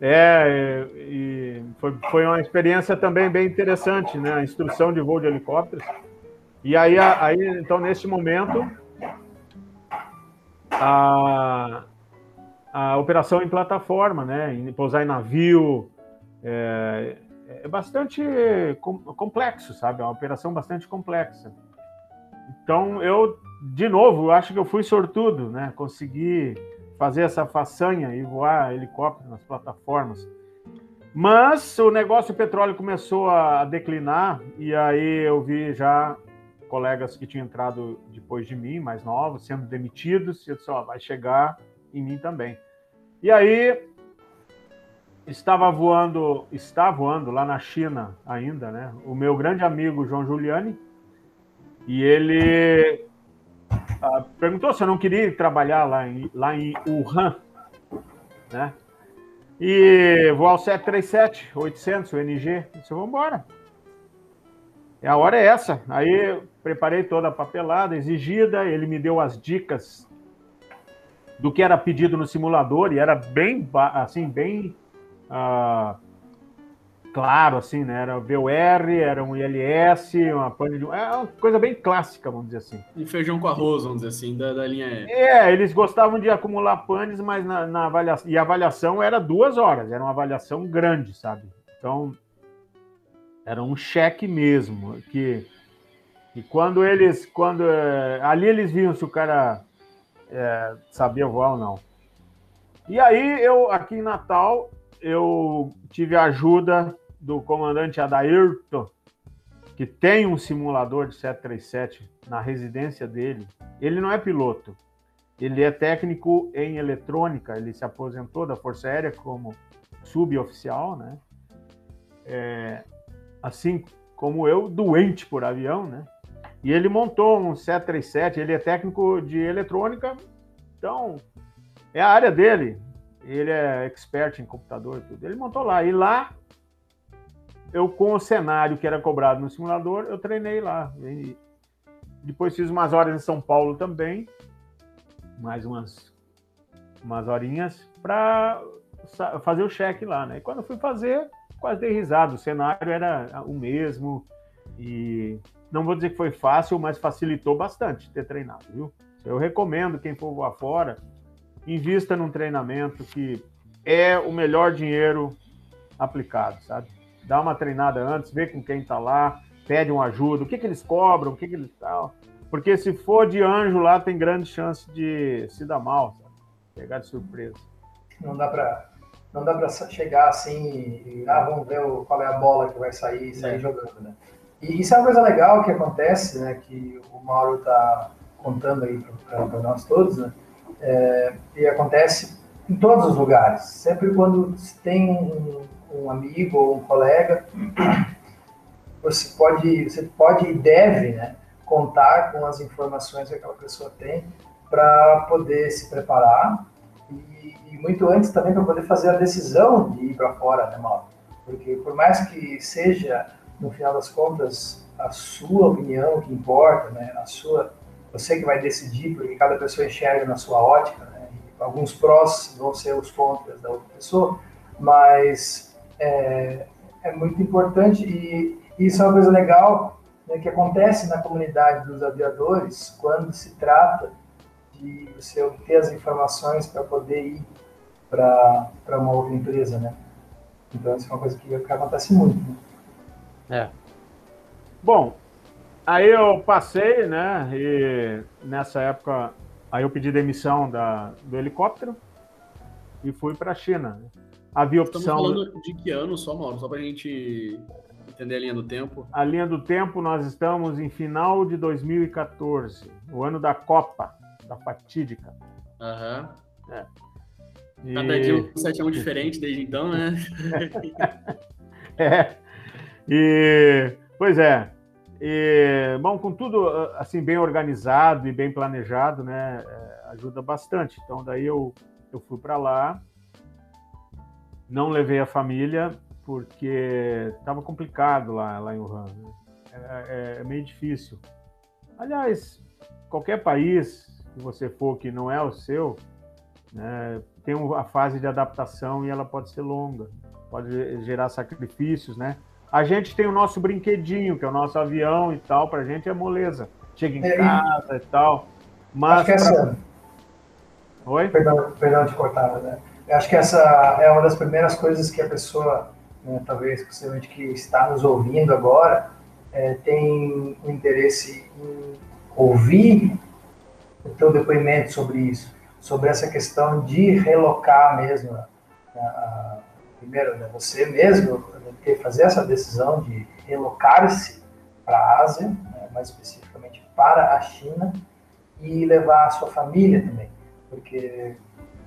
É, e foi, foi uma experiência também bem interessante, né? A instrução de voo de helicópteros. E aí, aí então, nesse momento, a, a operação em plataforma, né? Em pousar em navio, é, é bastante complexo, sabe? É uma operação bastante complexa. Então, eu, de novo, acho que eu fui sortudo, né? Consegui fazer essa façanha e voar helicóptero nas plataformas. Mas o negócio petróleo começou a declinar e aí eu vi já colegas que tinham entrado depois de mim, mais novos, sendo demitidos, e eu disse, ó, vai chegar em mim também. E aí estava voando, está voando lá na China ainda, né? O meu grande amigo João Giuliani, e ele ah, perguntou se eu não queria trabalhar lá em, lá em Wuhan, né? E vou ao 737, 800, o NG. Disse, vamos embora. A hora é essa. Aí preparei toda a papelada exigida, ele me deu as dicas do que era pedido no simulador e era bem, assim, bem uh, claro, assim, né? Era VOR, era um ILS, uma pane de. É uma coisa bem clássica, vamos dizer assim. E feijão com arroz, vamos dizer assim, da, da linha E. É, eles gostavam de acumular panes, mas na, na avaliação. E a avaliação era duas horas, era uma avaliação grande, sabe? Então, era um cheque mesmo. Que, e quando eles. quando é, Ali eles viam se o cara é, sabia voar ou não. E aí, eu, aqui em Natal, eu tive a ajuda do comandante Adairto, que tem um simulador de 737 na residência dele. Ele não é piloto, ele é técnico em eletrônica, ele se aposentou da Força Aérea como suboficial, né? É, assim como eu, doente por avião, né? E ele montou um 737, ele é técnico de eletrônica, então é a área dele. Ele é expert em computador e tudo. Ele montou lá. E lá eu com o cenário que era cobrado no simulador, eu treinei lá. E depois fiz umas horas em São Paulo também, mais umas, umas horinhas, para fazer o cheque lá, né? E quando eu fui fazer, quase dei risada. O cenário era o mesmo e não vou dizer que foi fácil, mas facilitou bastante ter treinado, viu? Eu recomendo quem for voar fora, invista num treinamento que é o melhor dinheiro aplicado, sabe? dá uma treinada antes, vê com quem está lá, pede uma ajuda, o que, que eles cobram, o que, que eles tal. Porque se for de anjo lá, tem grande chance de se dar mal, sabe? pegar de surpresa. Não dá para não dá para chegar assim e ah, vamos ver qual é a bola que vai sair e sair é. jogando, né? E isso é uma coisa legal que acontece, né? Que o Mauro está contando aí para nós todos, né? É, e acontece em todos os lugares. Sempre quando tem um, um amigo ou um colega, você pode, você pode e deve né, contar com as informações que aquela pessoa tem para poder se preparar e, muito antes também para poder fazer a decisão de ir para fora, né, Mauro? Porque por mais que seja, no final das contas, a sua opinião que importa, né, a sua, você que vai decidir, porque cada pessoa enxerga na sua ótica, né, alguns prós vão ser os contras da outra pessoa, mas é, é muito importante e isso é uma coisa legal né, que acontece na comunidade dos aviadores quando se trata de você obter as informações para poder ir para uma outra empresa, né? Então, isso é uma coisa que, acontece muito. Né? É. Bom, aí eu passei, né? E nessa época, aí eu pedi demissão da, do helicóptero e fui para a China. Havia opção. Estamos falando de que ano só, Mauro? Só para a gente entender a linha do tempo. A linha do tempo, nós estamos em final de 2014, o ano da Copa, da fatídica. Aham. Uhum. É. E... Cada dia um 7 a 1 diferente desde então, né? *laughs* é. E, pois é. E, bom, com tudo assim bem organizado e bem planejado, né, é, ajuda bastante. Então daí eu, eu fui para lá não levei a família porque estava complicado lá, lá em Wuhan. Né? É, é, é, meio difícil. Aliás, qualquer país que você for que não é o seu, né, tem a fase de adaptação e ela pode ser longa, pode gerar sacrifícios, né? A gente tem o nosso brinquedinho, que é o nosso avião e tal, para a gente é moleza. Chega em é, casa e tal. Mas acho que essa... Pra... Oi? Perdão, perdão de cortar, né? Eu acho que essa é uma das primeiras coisas que a pessoa, né, talvez possivelmente que está nos ouvindo agora, é, tem um interesse em ouvir teu depoimento sobre isso, sobre essa questão de relocar mesmo, né, a, primeiro, né, você mesmo ter, fazer essa decisão de relocar-se para a Ásia, né, mais especificamente para a China, e levar a sua família também, porque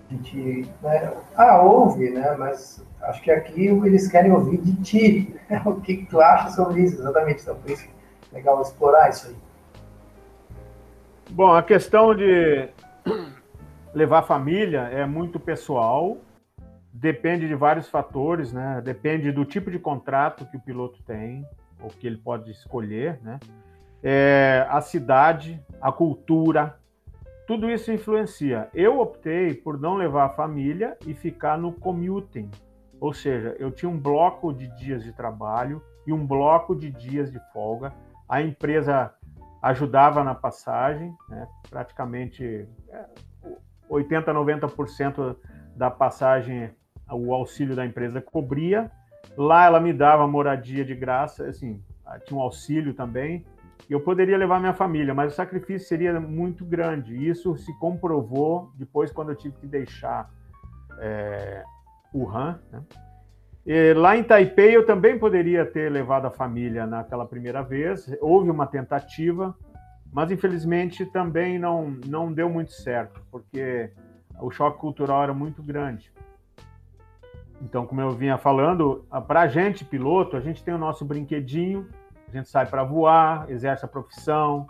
a gente, né, ah, ouve, né, mas acho que aqui eles querem ouvir de ti, *laughs* o que, que tu acha sobre isso, exatamente, então por isso é legal explorar isso aí. Bom, a questão de levar família é muito pessoal, depende de vários fatores, né? Depende do tipo de contrato que o piloto tem, ou que ele pode escolher, né? É, a cidade, a cultura, tudo isso influencia. Eu optei por não levar a família e ficar no commuting, ou seja, eu tinha um bloco de dias de trabalho e um bloco de dias de folga. A empresa ajudava na passagem, né? praticamente 80, é, 90% da passagem o auxílio da empresa cobria. Lá ela me dava moradia de graça, assim, tinha um auxílio também. E eu poderia levar minha família, mas o sacrifício seria muito grande. Isso se comprovou depois quando eu tive que deixar é, Wuhan. Né? Lá em Taipei eu também poderia ter levado a família naquela primeira vez. Houve uma tentativa, mas infelizmente também não, não deu muito certo, porque o choque cultural era muito grande. Então, como eu vinha falando, para a gente, piloto, a gente tem o nosso brinquedinho, a gente sai para voar, exerce a profissão,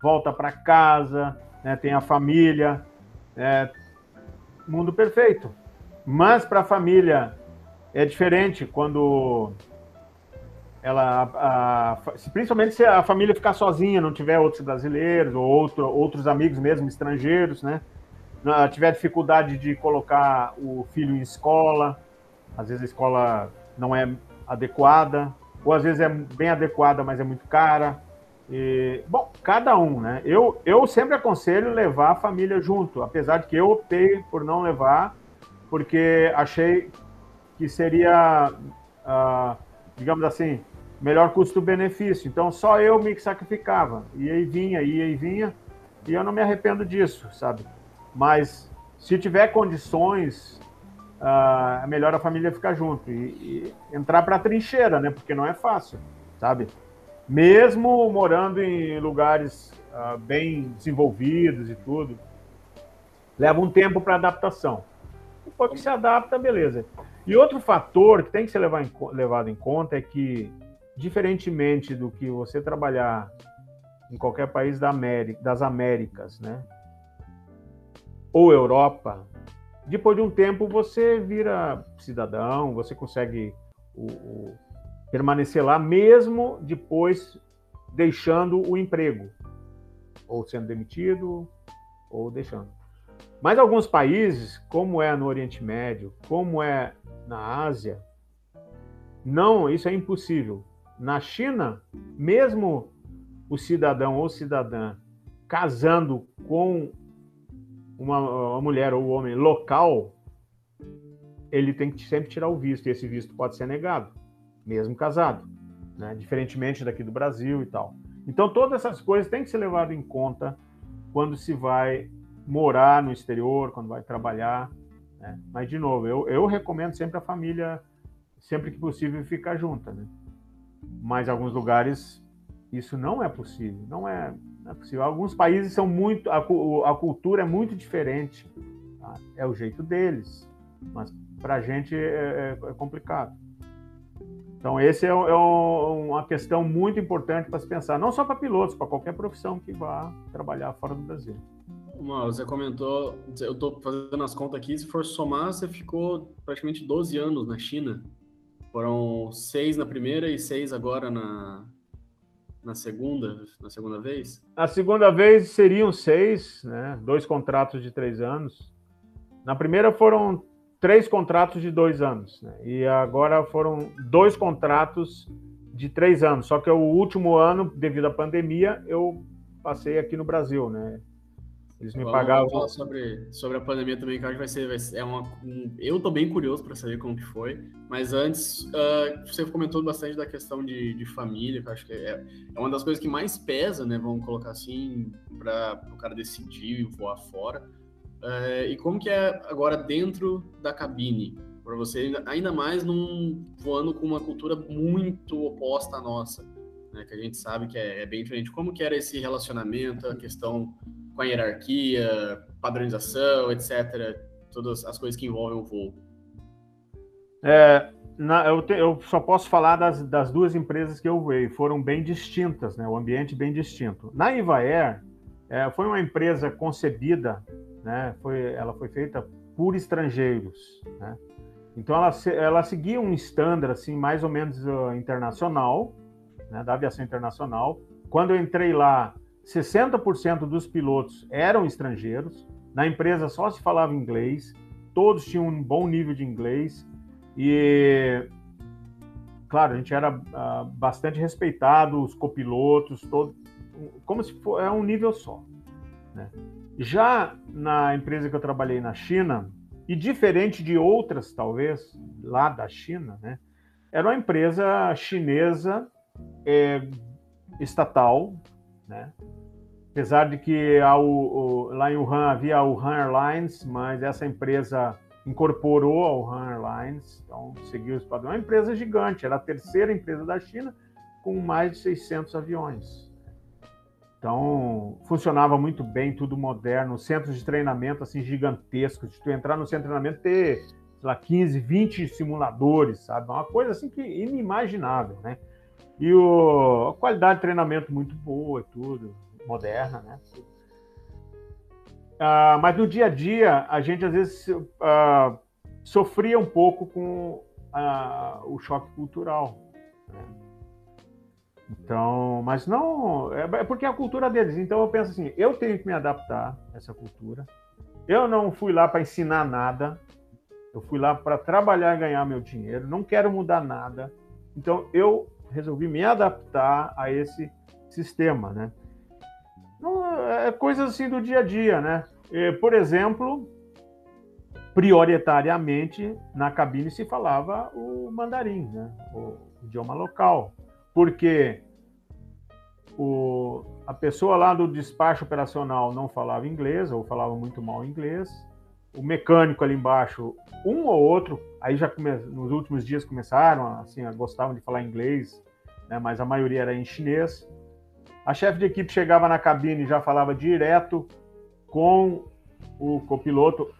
volta para casa, né, tem a família, é, mundo perfeito. Mas para a família é diferente quando ela, a, a, principalmente se a família ficar sozinha, não tiver outros brasileiros ou outro, outros amigos mesmo estrangeiros, né? Tiver dificuldade de colocar o filho em escola, às vezes a escola não é adequada, ou às vezes é bem adequada, mas é muito cara. E, bom, cada um, né? Eu, eu sempre aconselho levar a família junto, apesar de que eu optei por não levar, porque achei que seria, uh, digamos assim, melhor custo-benefício. Então só eu me sacrificava. E aí vinha, e vinha, e eu não me arrependo disso, sabe? Mas se tiver condições uh, é melhor a família ficar junto e, e entrar para a trincheira, né? Porque não é fácil, sabe? Mesmo morando em lugares uh, bem desenvolvidos e tudo, leva um tempo para adaptação. Depois que se adapta, beleza. E outro fator que tem que ser levado em, levado em conta é que, diferentemente do que você trabalhar em qualquer país da América, das Américas, né? Ou Europa, depois de um tempo você vira cidadão, você consegue o, o, permanecer lá mesmo depois deixando o emprego, ou sendo demitido, ou deixando. Mas alguns países, como é no Oriente Médio, como é na Ásia, não, isso é impossível. Na China, mesmo o cidadão ou cidadã casando com uma, uma mulher ou homem local, ele tem que sempre tirar o visto, e esse visto pode ser negado, mesmo casado, né? diferentemente daqui do Brasil e tal. Então, todas essas coisas têm que ser levadas em conta quando se vai morar no exterior, quando vai trabalhar. Né? Mas, de novo, eu, eu recomendo sempre a família, sempre que possível, ficar junta. Né? Mas, em alguns lugares, isso não é possível. Não é, não é possível. Alguns países são muito. A, a cultura é muito diferente. Tá? É o jeito deles. Mas para a gente é, é, é, complicado. Então, esse é, é uma questão muito importante para se pensar, não só para pilotos, para qualquer profissão que vá trabalhar fora do Brasil. Você comentou, eu estou fazendo as contas aqui, se for somar, você ficou praticamente 12 anos na China. Foram seis na primeira e seis agora na, na segunda, na segunda vez? A segunda vez seriam seis, né? Dois contratos de três anos. Na primeira foram três contratos de dois anos, né? e agora foram dois contratos de três anos. Só que o último ano, devido à pandemia, eu passei aqui no Brasil, né? Eles me vamos, pagavam. Falar sobre, sobre a pandemia também, que acho que vai ser. Vai ser é uma, um, eu tô bem curioso para saber como que foi. Mas antes, uh, você comentou bastante da questão de, de família, que eu acho que é, é uma das coisas que mais pesa, né? Vamos colocar assim, para o cara decidir voar fora. Uh, e como que é agora dentro da cabine? Para você, ainda mais num voando com uma cultura muito oposta à nossa, né? Que a gente sabe que é, é bem diferente. Como que era esse relacionamento, a questão com a hierarquia, padronização, etc. Todas as coisas que envolvem o voo. É, na, eu, te, eu, só posso falar das, das, duas empresas que eu voei, foram bem distintas, né? o ambiente bem distinto. Na Ivaer, é, foi uma empresa concebida, né? foi, ela foi feita por estrangeiros. Né? Então, ela, ela seguia um estándar assim, mais ou menos uh, internacional, né? da aviação internacional. Quando eu entrei lá, 60% dos pilotos eram estrangeiros, na empresa só se falava inglês, todos tinham um bom nível de inglês e, claro, a gente era uh, bastante respeitado, os copilotos, todo, como se fosse é um nível só. Né? Já na empresa que eu trabalhei na China, e diferente de outras, talvez, lá da China, né? era uma empresa chinesa é, estatal, né? Apesar de que o, lá em Wuhan havia a Wuhan Airlines, mas essa empresa incorporou a Wuhan Airlines, então seguiu os padrões. É uma empresa gigante, era a terceira empresa da China com mais de 600 aviões. Então, funcionava muito bem, tudo moderno, centros de treinamento assim gigantescos, de tu entrar no centro de treinamento ter, sei lá, 15, 20 simuladores, sabe? Uma coisa assim que inimaginável, né? E o, a qualidade de treinamento muito boa tudo, moderna, né? Ah, mas no dia a dia, a gente às vezes ah, sofria um pouco com ah, o choque cultural. Né? Então, mas não. É, é porque é a cultura deles. Então eu penso assim: eu tenho que me adaptar a essa cultura. Eu não fui lá para ensinar nada. Eu fui lá para trabalhar e ganhar meu dinheiro. Não quero mudar nada. Então eu resolvi me adaptar a esse sistema, né? é coisas assim do dia a dia, né? Por exemplo, prioritariamente na cabine se falava o mandarim, né? O idioma local, porque o, a pessoa lá do despacho operacional não falava inglês ou falava muito mal inglês, o mecânico ali embaixo, um ou outro, aí já come, nos últimos dias começaram assim, gostavam de falar inglês, né? Mas a maioria era em chinês. A chefe de equipe chegava na cabine e já falava direto com o copiloto.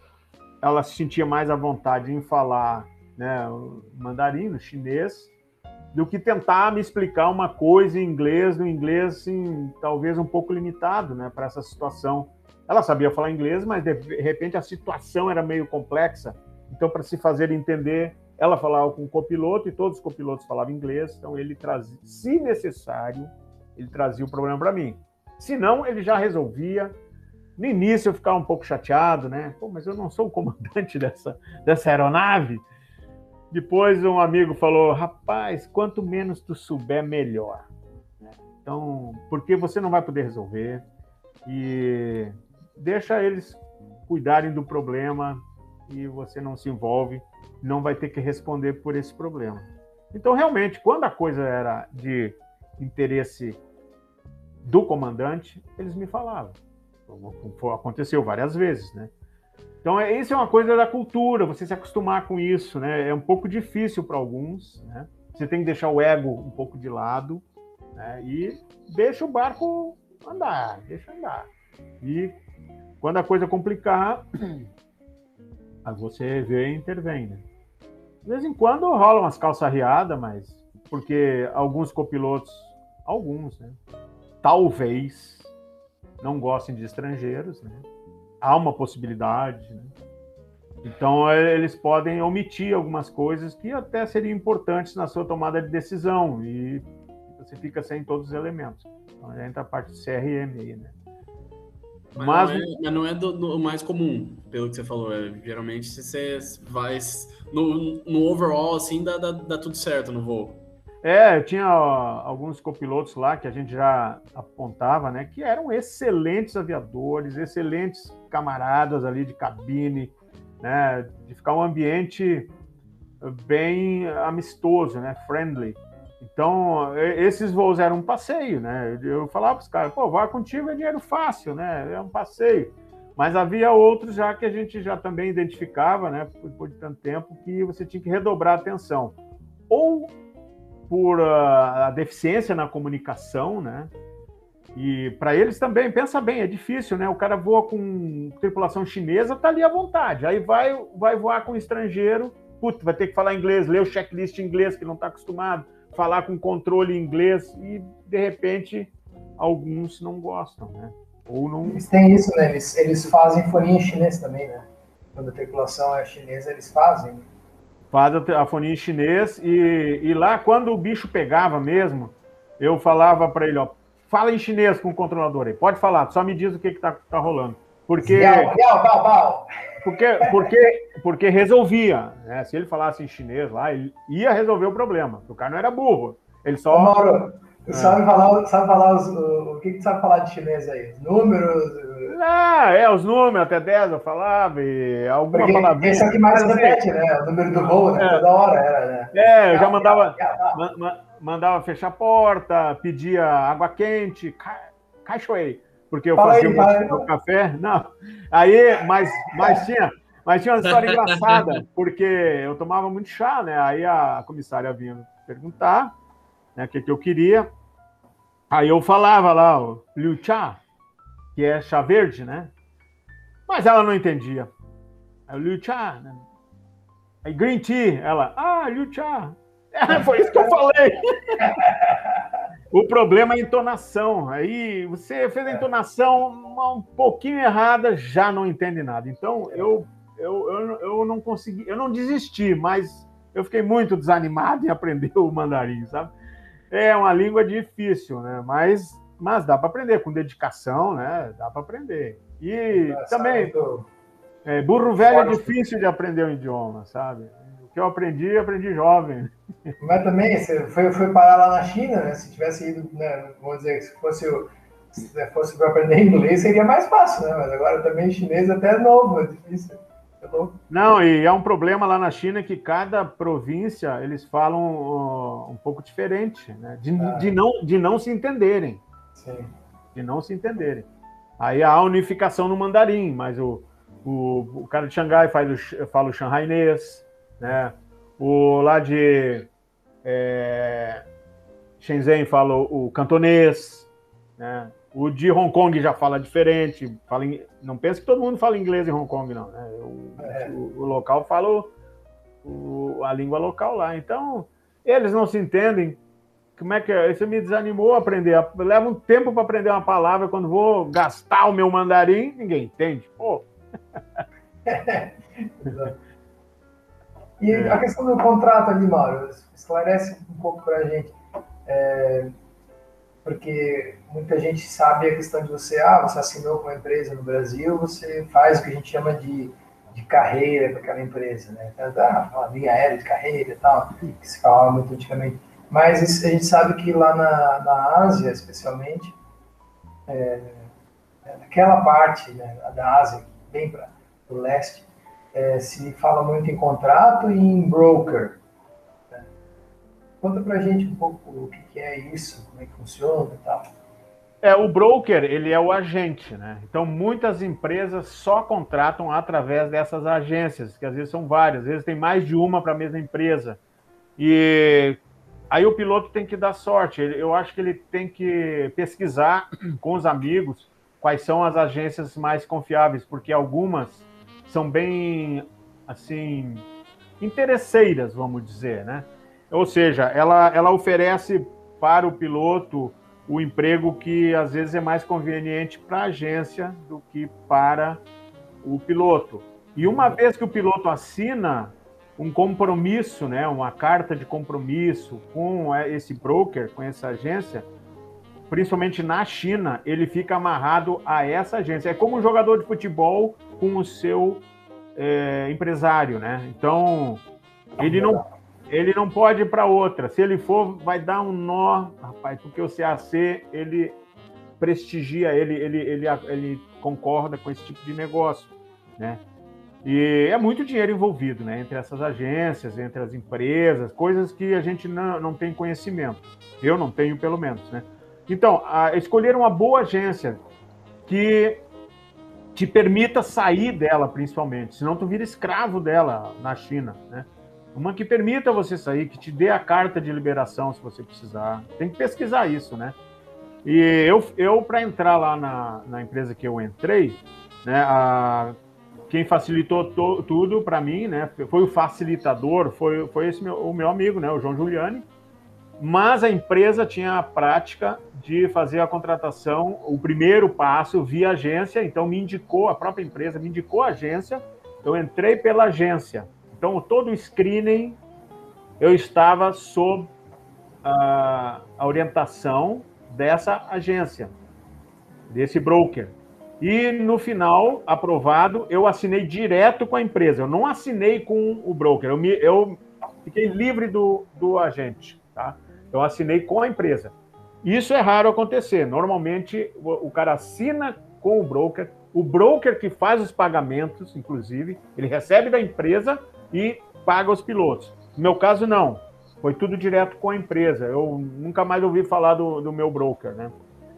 Ela se sentia mais à vontade em falar né, mandarim, no chinês, do que tentar me explicar uma coisa em inglês, no inglês, assim, talvez um pouco limitado né, para essa situação. Ela sabia falar inglês, mas de repente a situação era meio complexa. Então, para se fazer entender, ela falava com o copiloto e todos os copilotos falavam inglês. Então, ele trazia, se necessário, ele trazia o problema para mim. Se não, ele já resolvia. No início eu ficava um pouco chateado, né? Pô, mas eu não sou o comandante *laughs* dessa, dessa aeronave. Depois um amigo falou: rapaz, quanto menos tu souber, melhor. Né? Então, porque você não vai poder resolver e deixa eles cuidarem do problema e você não se envolve, não vai ter que responder por esse problema. Então, realmente, quando a coisa era de interesse do comandante, eles me falavam. Aconteceu várias vezes, né? Então, é, isso é uma coisa da cultura, você se acostumar com isso, né? É um pouco difícil para alguns, né? Você tem que deixar o ego um pouco de lado né? e deixa o barco andar, deixa andar. E quando a coisa complicar, *clears throat* aí você vê e intervém, né? De vez em quando rolam umas calças riadas, mas porque alguns copilotos, alguns, né? talvez não gostem de estrangeiros, né? Há uma possibilidade, né? Então eles podem omitir algumas coisas que até seriam importantes na sua tomada de decisão e você fica sem todos os elementos. Então entra a parte CRM aí, né? Mas, mas não é, mas não é do, do, mais comum, pelo que você falou. É, geralmente, se você vai no, no overall, assim, dá, dá, dá tudo certo no voo. É, eu tinha ó, alguns copilotos lá que a gente já apontava, né, que eram excelentes aviadores, excelentes camaradas ali de cabine, né, de ficar um ambiente bem amistoso, né, friendly. Então, esses voos eram um passeio, né? Eu falava para os caras, pô, voar contigo é dinheiro fácil, né? É um passeio. Mas havia outros já que a gente já também identificava, né, por, por tanto tempo, que você tinha que redobrar a atenção. Ou por uh, a deficiência na comunicação, né? E para eles também, pensa bem, é difícil, né? O cara voa com tripulação chinesa, tá ali à vontade. Aí vai, vai voar com um estrangeiro, putz, vai ter que falar inglês, ler o checklist em inglês que não está acostumado, falar com controle em inglês e de repente alguns não gostam, né? Ou não. Eles têm isso, né? Eles, eles fazem folhinha chinês também, né? Quando a tripulação é chinesa, eles fazem. Faz a foninha em chinês e, e lá quando o bicho pegava mesmo, eu falava para ele, ó, fala em chinês com o controlador aí, pode falar, só me diz o que que tá, tá rolando. Porque, porque, porque, porque resolvia, né? Se ele falasse em chinês lá, ele ia resolver o problema. O cara não era burro. Ele só. Ô, Mauro, é. sabe falar, sabe falar os, o, o que, que sabe falar de chinês aí? Números, ah, é, os números, até 10 eu falava, e alguma Porque palavrinha. Esse é que mais repete, né? O número do voo, né? É. Toda hora era, né? É, eu já mandava, ma, mandava fechar a porta, pedia água quente, ca, cachoei, porque eu Fala fazia aí, um café. Não, aí, mas, mas tinha. Mas tinha uma história engraçada, porque eu tomava muito chá, né? Aí a comissária vinha perguntar né, o que, que eu queria. Aí eu falava lá, o Liu Cha, que é chá verde, né? Mas ela não entendia. Aí Liu Cha, né? Aí green tea, ela, ah, Liu Cha. É, *laughs* foi isso que eu falei. *laughs* o problema é a entonação. Aí você fez a entonação um pouquinho errada, já não entende nada. Então eu, eu, eu, eu não consegui, eu não desisti, mas eu fiquei muito desanimado em aprender *laughs* o mandarim, sabe? É uma língua difícil, né? Mas mas dá para aprender com dedicação, né? Dá para aprender. E é, também, é, burro velho é difícil de aprender o um idioma, sabe? O que eu aprendi, aprendi jovem. Mas também, você foi, foi parar lá na China, né? Se tivesse ido, né? vamos dizer, se fosse, se fosse para aprender *laughs* inglês, seria mais fácil, né? Mas agora também chinês até é novo, é difícil. É não, e é um problema lá na China que cada província eles falam uh, um pouco diferente, né? De, ah. de, não, de não se entenderem. Sim. E não se entenderem. Aí há unificação no mandarim, mas o, o, o cara de Xangai faz o, fala o xanhainês, né? O lá de é, Shenzhen fala o, o cantonês, né? O de Hong Kong já fala diferente. Fala em, não pensa que todo mundo fala inglês em Hong Kong, não. Né? O, é. o, o, local fala o, a língua local lá. Então, eles não se entendem como é que é? Isso me desanimou a aprender. Leva um tempo para aprender uma palavra. Quando vou gastar o meu mandarim, ninguém entende. Pô. *laughs* e é. a questão do contrato ali, Mauro, esclarece um pouco para a gente. É, porque muita gente sabe a questão de você, ah, você assinou com uma empresa no Brasil, você faz o que a gente chama de, de carreira com aquela empresa, né? Ah, uma linha aérea de carreira e tal, que se falava muito antigamente. Mas a gente sabe que lá na, na Ásia, especialmente, é, naquela parte né, da Ásia, bem para o leste, é, se fala muito em contrato e em broker. Né? Conta para a gente um pouco o que, é isso, como é que funciona e tal. É, o broker, ele é o agente, né? Então, muitas empresas só contratam através dessas agências, que às vezes são várias, às vezes tem mais de uma para a mesma empresa. E Aí o piloto tem que dar sorte. Eu acho que ele tem que pesquisar *clears throat* com os amigos quais são as agências mais confiáveis, porque algumas são bem, assim, interesseiras, vamos dizer, né? Ou seja, ela, ela oferece para o piloto o emprego que às vezes é mais conveniente para a agência do que para o piloto. E uma vez que o piloto assina um compromisso, né, uma carta de compromisso com esse broker, com essa agência, principalmente na China, ele fica amarrado a essa agência. É como um jogador de futebol com o seu é, empresário, né? Então, ele não, ele não pode ir para outra. Se ele for, vai dar um nó, rapaz, porque o CAC, ele prestigia, ele, ele, ele, ele concorda com esse tipo de negócio, né? E é muito dinheiro envolvido, né? Entre essas agências, entre as empresas, coisas que a gente não, não tem conhecimento. Eu não tenho, pelo menos, né? Então, a, escolher uma boa agência que te permita sair dela, principalmente. Senão tu vira escravo dela na China, né? Uma que permita você sair, que te dê a carta de liberação se você precisar. Tem que pesquisar isso, né? E eu, eu para entrar lá na, na empresa que eu entrei, né, a, quem facilitou to, tudo para mim, né, foi o facilitador, foi, foi esse meu, o meu amigo, né, o João Giuliani. Mas a empresa tinha a prática de fazer a contratação, o primeiro passo via agência, então me indicou, a própria empresa me indicou a agência, eu entrei pela agência. Então, todo o screening eu estava sob a, a orientação dessa agência, desse broker. E no final, aprovado, eu assinei direto com a empresa. Eu não assinei com o broker. Eu, me, eu fiquei livre do, do agente. Tá? Eu assinei com a empresa. Isso é raro acontecer. Normalmente, o, o cara assina com o broker. O broker que faz os pagamentos, inclusive, ele recebe da empresa e paga os pilotos. No meu caso, não. Foi tudo direto com a empresa. Eu nunca mais ouvi falar do, do meu broker, né?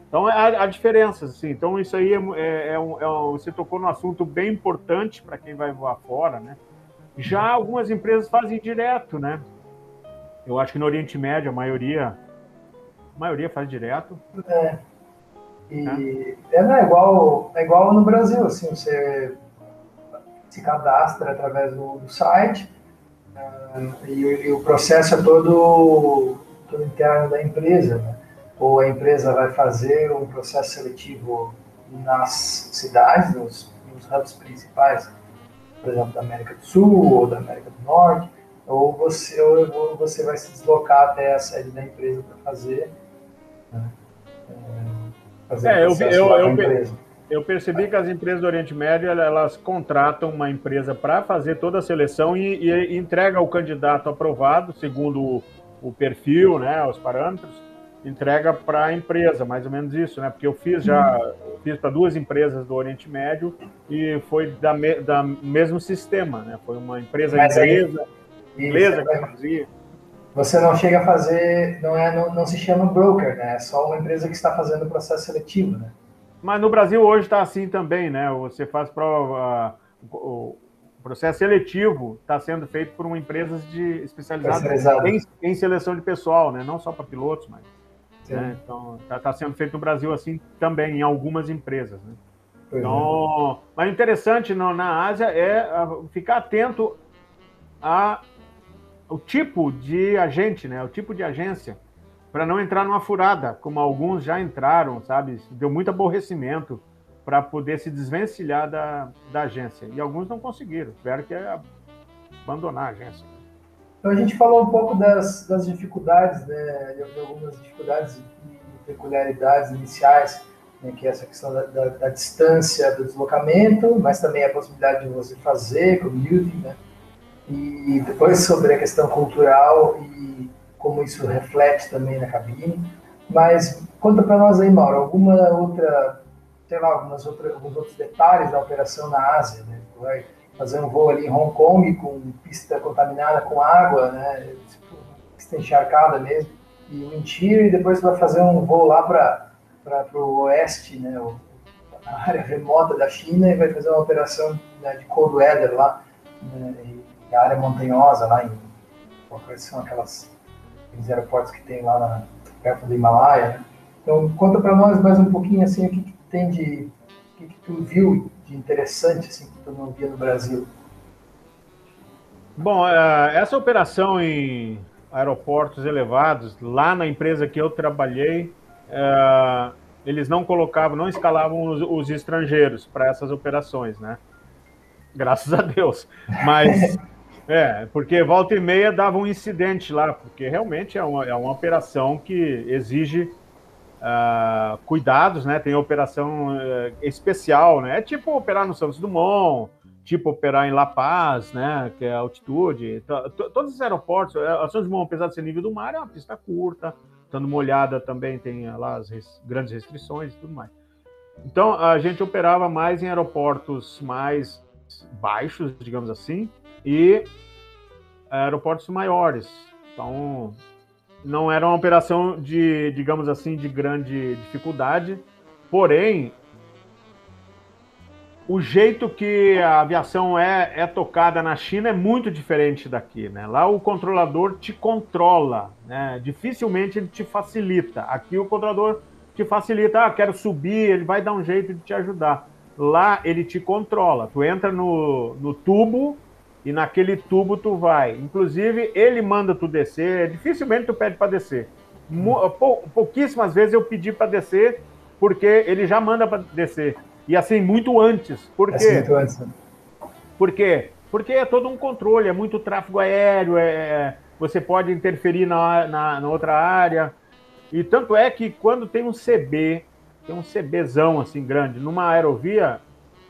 Então, há, há diferenças, assim. Então, isso aí é, é, é, um, é um, você tocou num assunto bem importante para quem vai voar fora, né? Já algumas empresas fazem direto, né? Eu acho que no Oriente Médio a maioria, a maioria faz direto. É. E é, é, igual, é igual no Brasil, assim, você se cadastra através do, do site uh, e, e, o processo é todo, todo interno da empresa, né? ou a empresa vai fazer um processo seletivo nas cidades, nos, nos hubs principais, por exemplo, da América do Sul ou da América do Norte, ou você, ou você vai se deslocar até a sede da empresa para fazer, né? é, fazer é, eu, eu, eu, eu, percebi que as empresas do Oriente Médio elas contratam uma empresa para fazer toda a seleção e, e, entrega o candidato aprovado segundo o, o perfil, né, os parâmetros, entrega para a empresa, mais ou menos isso, né? Porque eu fiz já, fiz para duas empresas do Oriente Médio e foi da, me, da mesmo sistema, né? Foi uma empresa Mas inglesa, aí, inglesa que fazia. Você não chega a fazer, não é, não, não se chama broker, né? É só uma empresa que está fazendo o processo seletivo, né? Mas no Brasil hoje está assim também, né? Você faz prova, o processo seletivo está sendo feito por uma empresa de especializada em, em, seleção de pessoal, né? Não só para pilotos, mas né? Então, está tá sendo feito no Brasil assim também, em algumas empresas. Né? Então, é. mas interessante no, na Ásia é ficar atento a o tipo de agente, né? O tipo de agência, para não entrar numa furada, como alguns já entraram, sabe? Deu muito aborrecimento para poder se desvencilhar da, da agência. E alguns não conseguiram, tiveram que abandonar a agência. Então a gente falou um pouco das, das dificuldades, né, de algumas dificuldades e peculiaridades iniciais, né, que é essa questão da, da, da, distância do deslocamento, mas também a possibilidade de você fazer commuting, né, e depois sobre a questão cultural e como isso reflete também na cabine. Mas conta para nós aí, Mauro, alguma outra, sei lá, algumas outras, alguns outros detalhes da operação na Ásia, né? Vai, fazer um voo ali em Hong Kong com pista contaminada com água, né? Pista encharcada mesmo, e o Interior, e depois vai fazer um voo lá para o oeste, né? a área remota da China, e vai fazer uma operação né, de cold weather lá, né? E a área montanhosa lá em. Quais são aquelas aqueles aeroportos que tem lá na, perto do Himalaia, né? Então, conta para nós mais um pouquinho assim o que, que tem de. o que, que tu viu de interessante assim, que tu não via no Brasil? Bom, é, essa operação em aeroportos elevados, lá na empresa que eu trabalhei, é, eles não colocavam, não escalavam os estrangeiros para essas operações, né? Graças a Deus. Mas, é, porque volta e meia dava um incidente lá, porque realmente é uma, é uma operação que exige uh, cuidados, né? Tem operação uh, especial, né? É tipo operar no Santos Dumont, tipo operar em La Paz, né? Que é altitude. Todos os aeroportos, a Santos Dumont, apesar de ser nível do mar, é uma pista curta, estando molhada também tem lá as res, grandes restrições e tudo mais. Então a gente operava mais em aeroportos mais baixos, digamos assim, e aeroportos maiores. Então não era uma operação de, digamos assim, de grande dificuldade, porém o jeito que a aviação é, é tocada na China é muito diferente daqui, né? Lá o controlador te controla, né? Dificilmente ele te facilita. Aqui o controlador te facilita, ah, quero subir, ele vai dar um jeito de te ajudar. Lá ele te controla. Tu entra no, no tubo e naquele tubo tu vai. Inclusive, ele manda tu descer, dificilmente tu pede para descer. Pou, pouquíssimas vezes eu pedi para descer, porque ele já manda para descer. E assim, muito antes. Por quê? muito antes. Né? Por quê? Porque é todo um controle, é muito tráfego aéreo, é, é você pode interferir na, na, na outra área. E tanto é que quando tem um CB, tem um CBzão assim grande, numa aerovia,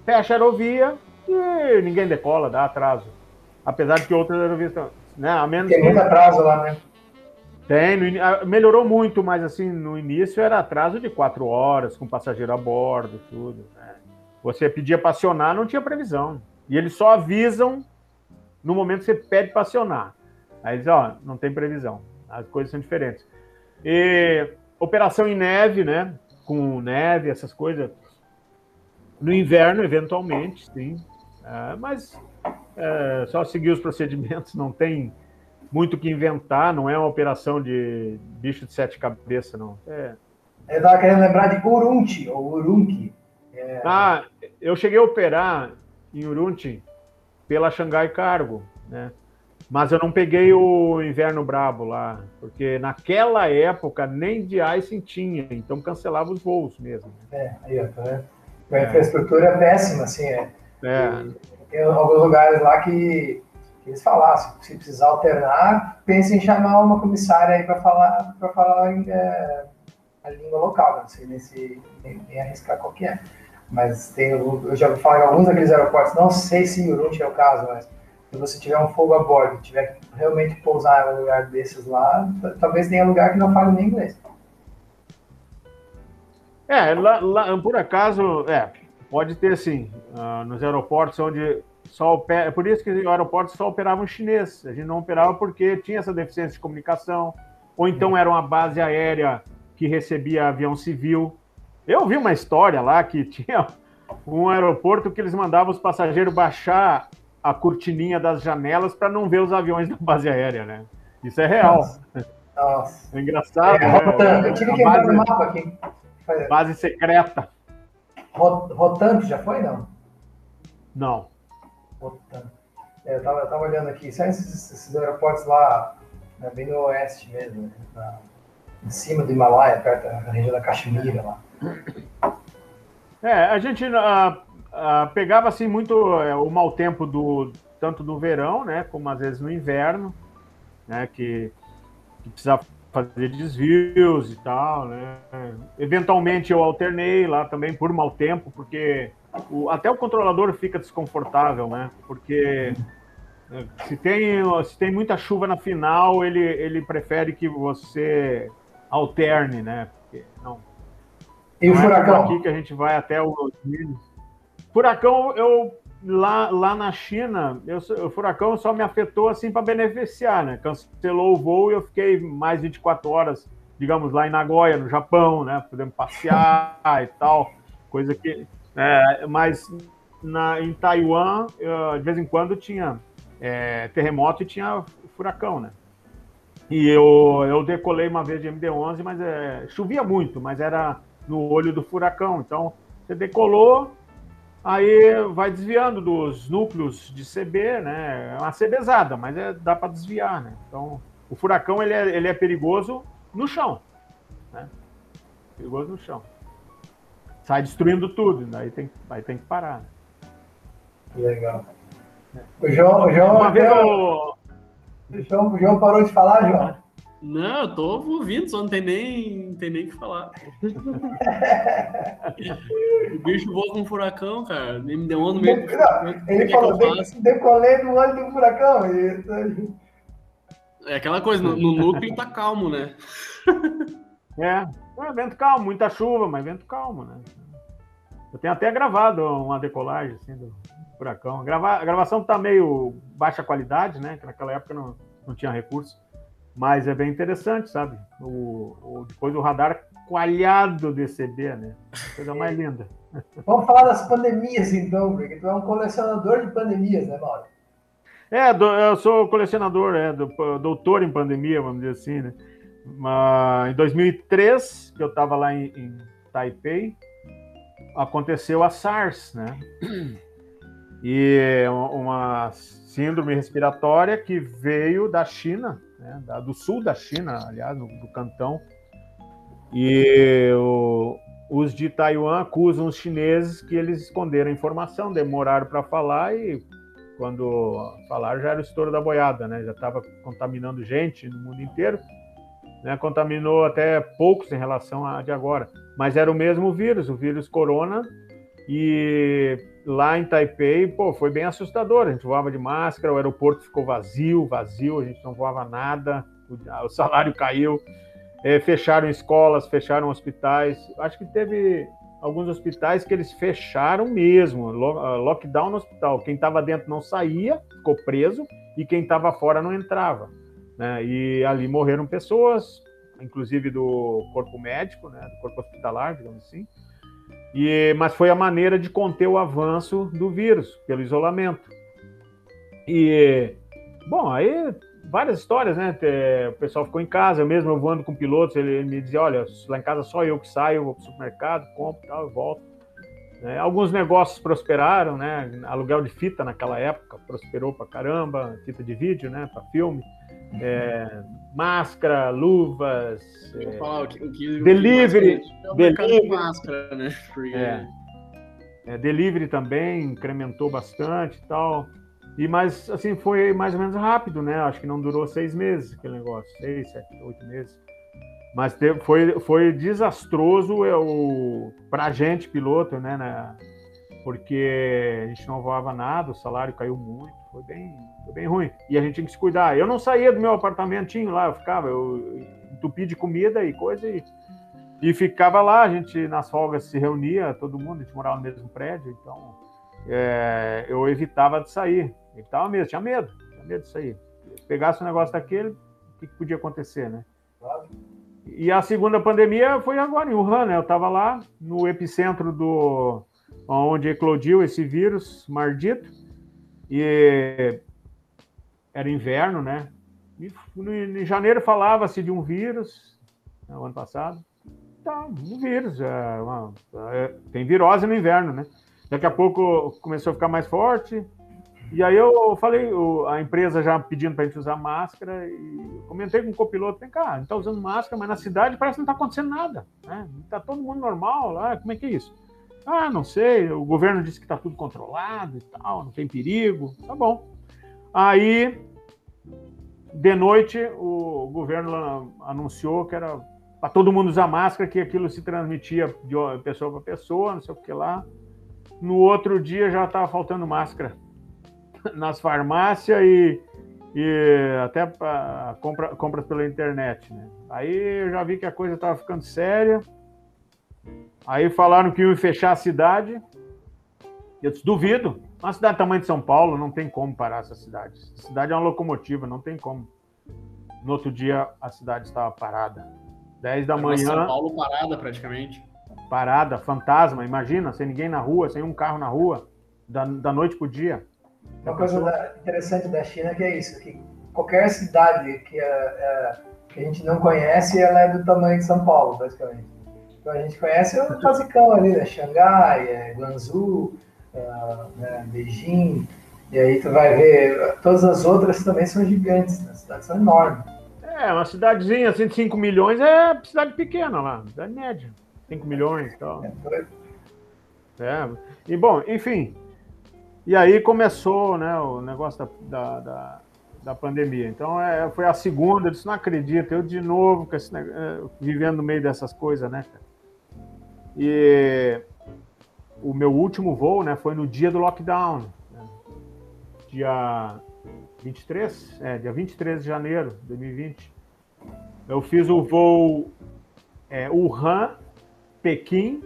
fecha a aerovia e ninguém decola, dá atraso. Apesar de que outras aerovias. Né, a menos tem muito atraso lá, né? Tem, no, melhorou muito, mas assim, no início era atraso de quatro horas, com passageiro a bordo e tudo. Né? Você pedia para acionar, não tinha previsão. E eles só avisam no momento que você pede para acionar. Aí diz, ó, não tem previsão. As coisas são diferentes. E operação em neve, né? Com neve, essas coisas. No inverno, eventualmente, sim. É, mas é, só seguir os procedimentos, não tem muito o que inventar, não é uma operação de bicho de sete cabeças, não. É. Eu estava querendo lembrar de Urunti, ou Urunki. É... Ah, eu cheguei a operar em Urunti pela Xangai Cargo, né? Mas eu não peguei o inverno brabo lá, porque naquela época nem de icing tinha, então cancelava os voos mesmo. É, aí, ó, tá A infraestrutura é péssima, assim, é. é. Tem alguns lugares lá que, que eles falaram, se precisar alternar, pense em chamar uma comissária aí para falar, para falar é, a língua local, não sei nem, se, nem, nem arriscar qual que é. Mas tem, eu já falar em alguns daqueles aeroportos, não sei se Urunti é o caso, mas se você tiver um fogo a bordo tiver que realmente pousar em um lugar desses lá, talvez tenha lugar que não fale nem inglês. É, lá, lá, por acaso, é, pode ter sim, uh, nos aeroportos onde só opera, é por isso que os aeroportos só operavam chinês, a gente não operava porque tinha essa deficiência de comunicação, ou então era uma base aérea que recebia avião civil. Eu vi uma história lá que *laughs* tinha um aeroporto que eles mandavam os passageiros baixar a cortininha das janelas para não ver os aviões *laughs* da base aérea, né? Isso é real. Nossa. É engraçado. É, né? Eu tive que entrar no mapa aqui. Base secreta. Rotando já foi, não? Não. É, eu, tava, eu tava olhando aqui, só esses, esses aeroportos lá, né, bem no oeste mesmo, né, na, em cima do Himalaia, perto da região da Caxemira lá. É, a gente pegava assim muito uh, o mau tempo do tanto do verão, né, como às vezes no inverno, né, que, que precisava fazer desvios e tal, né. Eventualmente eu alternei lá também por mau tempo, porque o, até o controlador fica desconfortável, né, porque é, se tem, se tem muita chuva na final, ele, ele prefere que você alterne, né, porque não e o é furacão? aqui que a gente vai até o Furacão, eu lá, lá na China, eu, o furacão só me afetou assim para beneficiar, né? Cancelou o voo e eu fiquei mais 24 horas, digamos, lá em Nagoya, no Japão, né? Podendo passear *laughs* e tal, coisa que. É, mas na, em Taiwan, eu, de vez em quando tinha é, terremoto e tinha furacão, né? E eu, eu decolei uma vez de MD-11, mas é, chovia muito, mas era no olho do furacão. Então, você decolou, aí vai desviando dos núcleos de CB, né? É uma CBzada, mas é, dá para desviar, né? Então, o furacão ele é, ele é perigoso no chão, né? Perigoso no chão. Sai destruindo tudo, daí tem, aí tem que parar. Né? Legal. O João, o João, uma vez eu... o João, o João parou de falar, João? Não, eu tô ouvindo, só não tem nem, não tem nem o que falar. *laughs* o bicho voa com um furacão, cara. Nem me deu onda no meio do. Ele que falou, que decolei no olho do furacão. E- É aquela coisa, no, no núcleo tá calmo, né? *laughs* É, é vento calmo, muita chuva, mas vento calmo, né? Eu tenho até gravado uma decolagem assim, do furacão. Grava- a gravação tá meio baixa qualidade, né? Que naquela época não, não tinha recurso. Mas é bem interessante, sabe? O, o- depois o radar coalhado de CB, né? Coisa mais linda. Vamos falar das pandemias, então, porque tu é um colecionador de pandemias, né, Mauro? É, do- eu sou colecionador, é, do- doutor em pandemia, vamos dizer assim, né? Mas em 2003, que eu estava lá em, em Taipei, aconteceu a SARS, né? E uma síndrome respiratória que veio da China, né? Da- do sul da China, aliás, no- do Cantão. E o- os de Taiwan acusam os chineses que eles esconderam a informação, demoraram para falar e quando falaram já era o estouro da boiada, né? Já estava contaminando gente no mundo inteiro, né? Contaminou até poucos em relação a de agora, mas era o mesmo vírus, o vírus corona. E lá em Taipei, pô, foi bem assustador. A gente voava de máscara, o aeroporto ficou vazio, vazio, a gente não voava nada, o, salário *laughs* caiu. Eh, fecharam escolas, fecharam hospitais. Acho que teve alguns hospitais que eles fecharam mesmo, ah, lockdown no hospital. Quem estava dentro não saía, ficou preso, e quem estava fora não entrava. né? E ali morreram pessoas, inclusive do corpo médico, né? do corpo hospitalar, digamos assim. E, mas foi a maneira de conter o avanço do vírus, pelo isolamento. E, bom, aí várias histórias, né? Te- O pessoal ficou em casa, eu mesmo eu voando com pilotos, ele, ele me dizia, olha, lá em casa só eu que saio, vou para o supermercado, compro tal, eu volto. né? Alguns negócios prosperaram, né? Aluguel de fita naquela época prosperou pra caramba, fita de vídeo, né? Para filme. É, máscara, luvas. Eu vou é, falar o que, o que Delivery, o que mais vende é o mercado de delivery. máscara, né? Porque É. É, delivery também incrementou bastante e tal. E mas assim foi mais ou menos rápido, né? Acho que não durou seis meses aquele negócio, seis, sete, oito meses. Mas teve- foi, foi desastroso é, o para gente piloto, né, né? Porque a gente não voava nada, o salário caiu muito, foi bem, foi bem ruim. E a gente tinha que se cuidar. Eu não saía do meu apartamentinho lá, eu ficava, eu entupi de comida e coisa e e ficava lá, a gente nas folgas se reunia, todo mundo, a gente morava no mesmo prédio, então é, eu evitava de sair, evitava mesmo, tinha medo, tinha medo de sair. Se pegasse um negócio daquele, o que, que podia acontecer, né? Claro. E a segunda pandemia foi agora em Wuhan, né? Eu estava lá no epicentro do onde eclodiu esse vírus maldito e era inverno, né? E no- em janeiro falava-se de um vírus, né, o ano passado. Tá, um vírus, é uma- é- tem virose no inverno, né? Daqui a pouco começou a ficar mais forte. E aí eu falei, a empresa já pedindo para a gente usar máscara e comentei com o copiloto, vem cá, a gente está usando máscara, mas na cidade parece que não está acontecendo nada, né? Está todo mundo normal lá, como é que é isso? Ah, não sei, o governo disse que está tudo controlado e tal, não tem perigo, tá bom. Aí, de noite, o governo anunciou que era para todo mundo usar máscara, que aquilo se transmitia de pessoa para pessoa, não sei o que lá. No outro dia já estava faltando máscara *laughs* nas farmácias e, e até para compra, compras pela internet. Né? Aí eu já vi que a coisa estava ficando séria. Aí falaram que iam fechar a cidade. Eu disse, duvido. Uma cidade do tamanho de São Paulo, não tem como parar essa cidade. A cidade é uma locomotiva, não tem como. No outro dia, a cidade estava parada. 10 da Tava manhã, São Paulo parada praticamente. parada, fantasma, imagina, sem ninguém na rua, sem um carro na rua, da, da noite pro dia. Uma coisa da- interessante da China que é isso, que qualquer cidade que, é, é, que a gente não conhece, ela é do tamanho de São Paulo, basicamente. Então a gente conhece o basicão ali, né? Xangai, é, Guangzhou, ah, né? Beijing, e aí tu vai ver, todas as outras também são gigantes, né? as cidades são enormes. É, uma cidadezinha assim de 5 milhões é cidade pequena lá, cidade média. 5 milhões e tal. É. É. E bom, enfim. E aí começou né, o negócio da, da, da, da pandemia. Então é, foi a segunda, eu disse, não acredito, eu de novo esse, é, vivendo no meio dessas coisas, né? E o meu último voo, né, foi no dia do lockdown, né? dia 23, é, dia 23 de janeiro de 2020. Eu fiz o voo é, Wuhan, Pequim,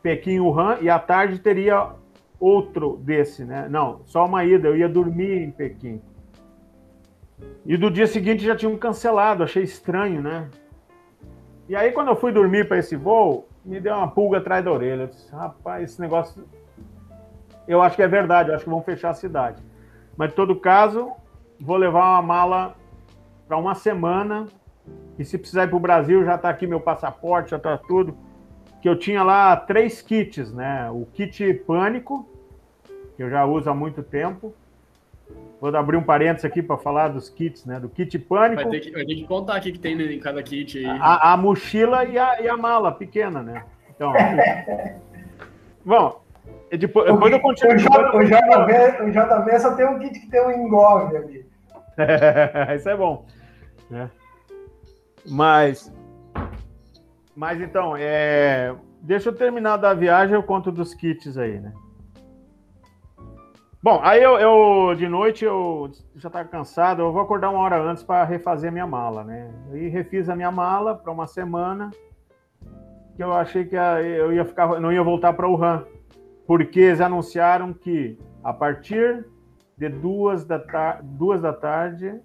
Pequim, Wuhan, e à tarde teria outro desse, né? Não, só uma ida, eu ia dormir em Pequim. E do dia seguinte já tinham cancelado, achei estranho, né? E aí, quando eu fui dormir para esse voo, me deu uma pulga atrás da orelha. Eu disse, rapaz, esse negócio. Eu acho que é verdade, eu acho que vão fechar a cidade. Mas, em todo caso, vou levar uma mala para uma semana. E se precisar ir para o Brasil, já está aqui meu passaporte, já está tudo. Que eu tinha lá três kits, né? O kit pânico, que eu já uso há muito tempo Vou abrir um parênteses aqui para falar dos kits, né? Do kit pânico. Vai ter que, vai ter que contar aqui que tem em cada kit. Aí. A, a mochila e a, e a mala pequena, né? Então. *laughs* bom, depois, depois eu continuo. O, J, o, JV, o JV só tem um kit que tem um engove ali. *laughs* isso é bom. Né? Mas. Mas então, é, deixa eu terminar da viagem, eu conto dos kits aí, né? Bom, aí eu, eu, de noite eu já estava cansado, eu vou acordar uma hora antes para refazer a minha mala, né? Aí refiz a minha mala para uma semana, que eu achei que eu ia ficar, não ia voltar para RAM, porque eles anunciaram que a partir de duas da, duas da tarde,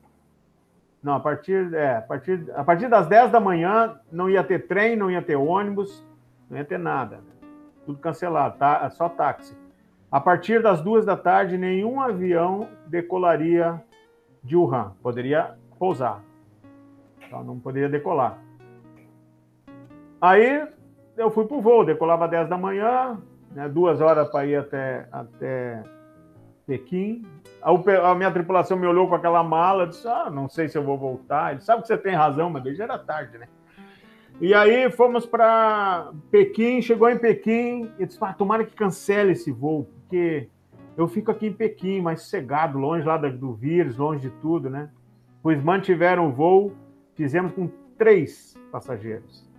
não, a partir, é, a partir, a partir das 10 da manhã não ia ter trem, não ia ter ônibus, não ia ter nada, tudo cancelado, tá? Só táxi. A partir das duas da tarde, nenhum avião decolaria de Wuhan. Poderia pousar. Então, não poderia decolar. Aí eu fui para o voo, decolava às 10 da manhã, né, duas horas para ir até, até Pequim. A, a, minha tripulação me olhou com aquela mala, disse: Ah, não sei se eu vou voltar. Ele sabe que você tem razão, mas já era tarde, né? E aí fomos para Pequim, chegou em Pequim e disse: ah, tomara que cancele esse voo, porque eu fico aqui em Pequim, mais sossegado, longe lá do vírus, longe de tudo, né? Pois mantiveram o voo, fizemos com três passageiros.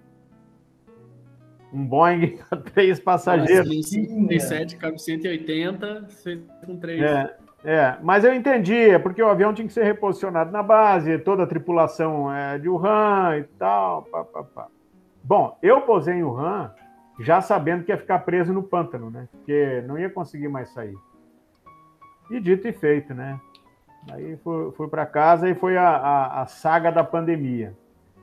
Um Boeing *laughs* com três passageiros. 57, cabe 180, com três. É, é, mas eu entendi, é porque o avião tinha que ser reposicionado na base, toda a tripulação é de Wuhan e tal. Pá, pá, pá. Bom, eu posei em Wuhan já sabendo que ia ficar preso no pântano, né? Porque não ia conseguir mais sair. E dito e feito, né? Aí fui, fui para casa e foi a, a, a, saga da pandemia.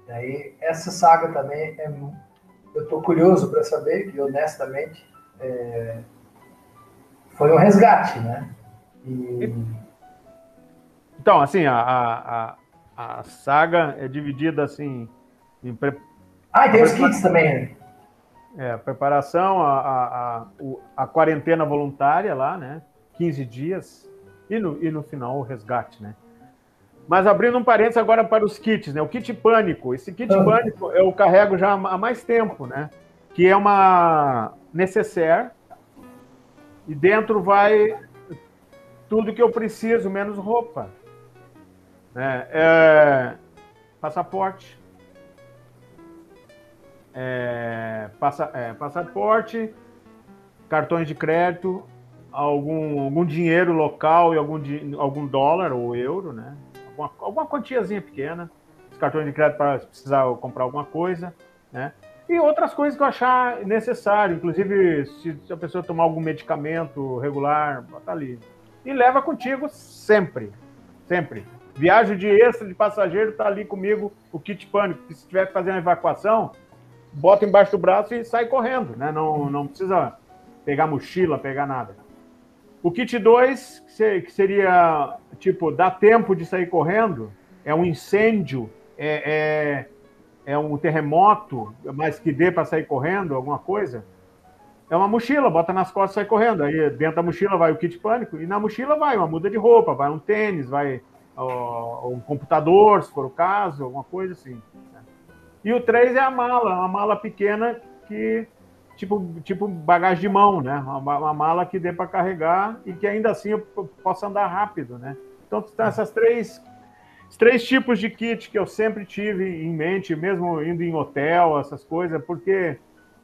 Aí essa saga também é, eu estou curioso para saber que honestamente é, foi um resgate, né? E... Então, assim, a, a, a, saga é dividida assim em pre... Ah, tem os kits também. Né? É, a preparação, a, a, a, a, quarentena voluntária lá, né? 15 dias, e no, e no final o resgate, né? Mas abrindo um parênteses agora para os kits, né? O kit pânico. Esse kit uhum. pânico eu carrego já há mais tempo, né? Que é uma necessaire e dentro vai tudo que eu preciso, menos roupa. É, é, passaporte, é, passa, é, passaporte, cartões de crédito, algum, algum dinheiro local e algum, algum dólar ou euro, né? Alguma, alguma quantiazinha pequena, os cartões de crédito para precisar comprar alguma coisa, né? E outras coisas que eu achar necessário, inclusive se, a pessoa tomar algum medicamento regular, bota ali. E leva contigo sempre, sempre. Viagem de extra de passageiro, tá ali comigo o kit pânico. Se estiver fazendo evacuação, bota embaixo do braço e sai correndo, né? Não, não precisa pegar mochila, pegar nada. O kit 2, que seria, tipo, dá tempo de sair correndo, é um incêndio, é, é, é um terremoto, mas que dê para sair correndo, alguma coisa. É uma mochila, bota nas costas e sai correndo. Aí dentro da mochila vai o kit pânico, e na mochila vai uma muda de roupa, vai um tênis, vai ó, um computador, se for o caso, alguma coisa assim. E o 3 é a mala, uma mala pequena que tipo, tipo bagagem de mão, né? Uma, uma mala que dê para carregar e que ainda assim eu possa andar rápido, né? Então, tem essas três, três tipos de kit que eu sempre tive em mente, mesmo indo em hotel, essas coisas, porque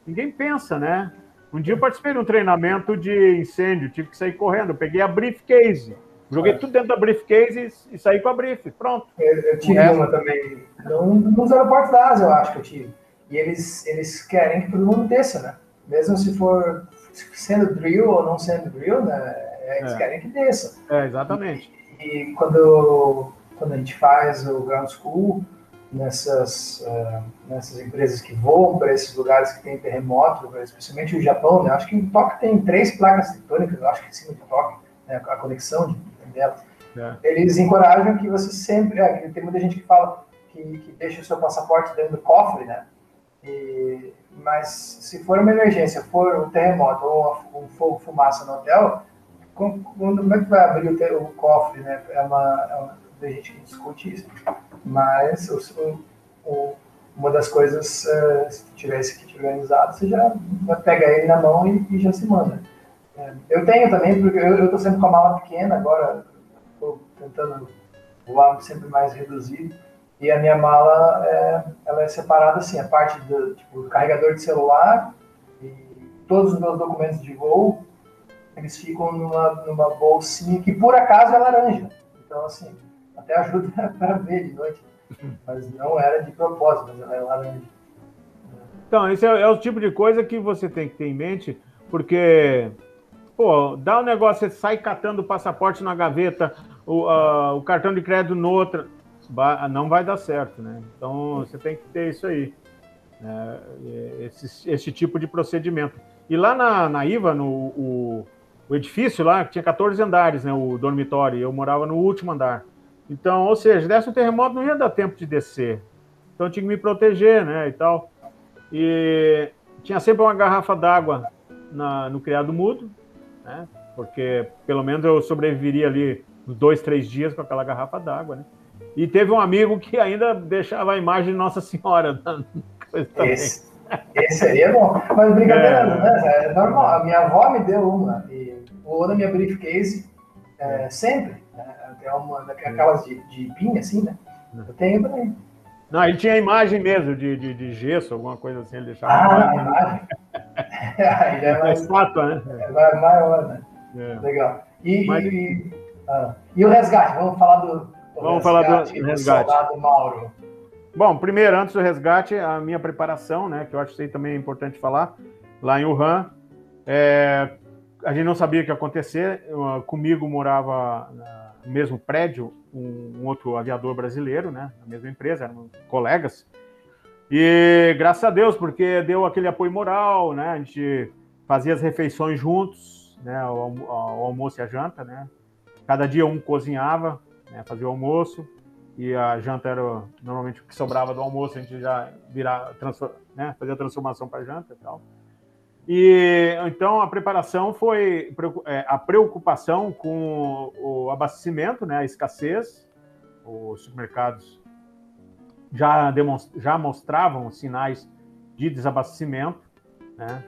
ninguém pensa, né? Um dia eu participei de um treinamento de incêndio, tive que sair correndo. Eu peguei a briefcase, joguei tudo dentro da briefcase e, e saí com a brief. Pronto. Eu, eu tive uma também, nos aeroportos da Ásia, eu acho que eu tive. E eles, eles querem que todo mundo desça, né? Mesmo se for sendo drill ou não sendo drill, né? Eles é. querem que desça. É, exatamente. E, e, quando, quando a gente faz o ground school, nessas, uh, nessas empresas que voam para esses lugares que tem terremoto, especialmente o Japão, né? Acho que em Tóquio tem três placas tectônicas, acho que em cima de Tóquio, né? a conexão de, delas. É. Eles encorajam que você sempre. É, tem muita gente que fala que, que deixa o seu passaporte dentro do cofre, né? E, mas se for uma emergência, for um terremoto ou um fogo, fumaça no hotel, como, como é que vai abrir o, o cofre, né? É uma, é uma, tem gente que discute isso. Mas o, o, uma das coisas, uh, se tiver esse kit organizado, você já pega ele na mão e, e já se manda. É, eu tenho também, porque eu estou sempre com a mala pequena, agora estou tentando voar sempre mais reduzido. E a minha mala, é, ela é separada assim, a parte do tipo, carregador de celular e todos os meus documentos de voo, eles ficam numa, numa bolsinha que por acaso é laranja. Então, assim, até ajuda *laughs* para ver de noite. Mas não era de propósito, mas ela é laranja. Então, esse é, é, o tipo de coisa que você tem que ter em mente, porque, pô, dá um negócio, você sai catando o passaporte na gaveta, o, uh, o cartão de crédito noutra, não vai dar certo, né? Então, você tem que ter isso aí, né? esse, esse tipo de procedimento. E lá na, na IVA, no o, o edifício lá, tinha 14 andares, né, o dormitório, eu morava no último andar. Então, ou seja, desse um terremoto não ia dar tempo de descer. Então eu tinha que me proteger, né, e tal. E tinha sempre uma garrafa d'água no criado mudo, né, porque pelo menos eu sobreviveria ali uns dois, três dias com aquela garrafa d'água, né. E teve um amigo que ainda deixava a imagem de Nossa Senhora. Esse, esse seria bom. Mas brincadeira, é, né? É normal. A minha avó me deu uma. E voou na minha briefcase é, sempre. Né? É uma daquelas de, de pinha, assim, né? Eu tenho também. Não, ele tinha imagem mesmo de, de, de gesso, alguma coisa assim, ele deixava. Ah, imagem. *laughs* é, é mais, estátua, né? É maior, né? É. Legal. E, Mas... e, ah, e, o resgate, vamos falar do, do vamos resgate, falar do, resgate. do soldado Mauro. Bom, primeiro, antes do resgate, a minha preparação, né, que eu acho que também é importante falar, lá em Wuhan, é, a gente não sabia o que ia acontecer. Comigo morava no mesmo prédio um, um, outro aviador brasileiro, né? Na mesma empresa, eram colegas. E graças a Deus, porque deu aquele apoio moral, né? A gente fazia as refeições juntos, né? O, o almoço e a janta, né? Cada dia um cozinhava, né? fazia o almoço e a janta era normalmente o que sobrava do almoço, a gente já virava, né? fazia a transformação para janta e tal. E então a preparação foi é, a preocupação com o abastecimento, né, a escassez. Os supermercados já, já mostravam sinais de desabastecimento, né?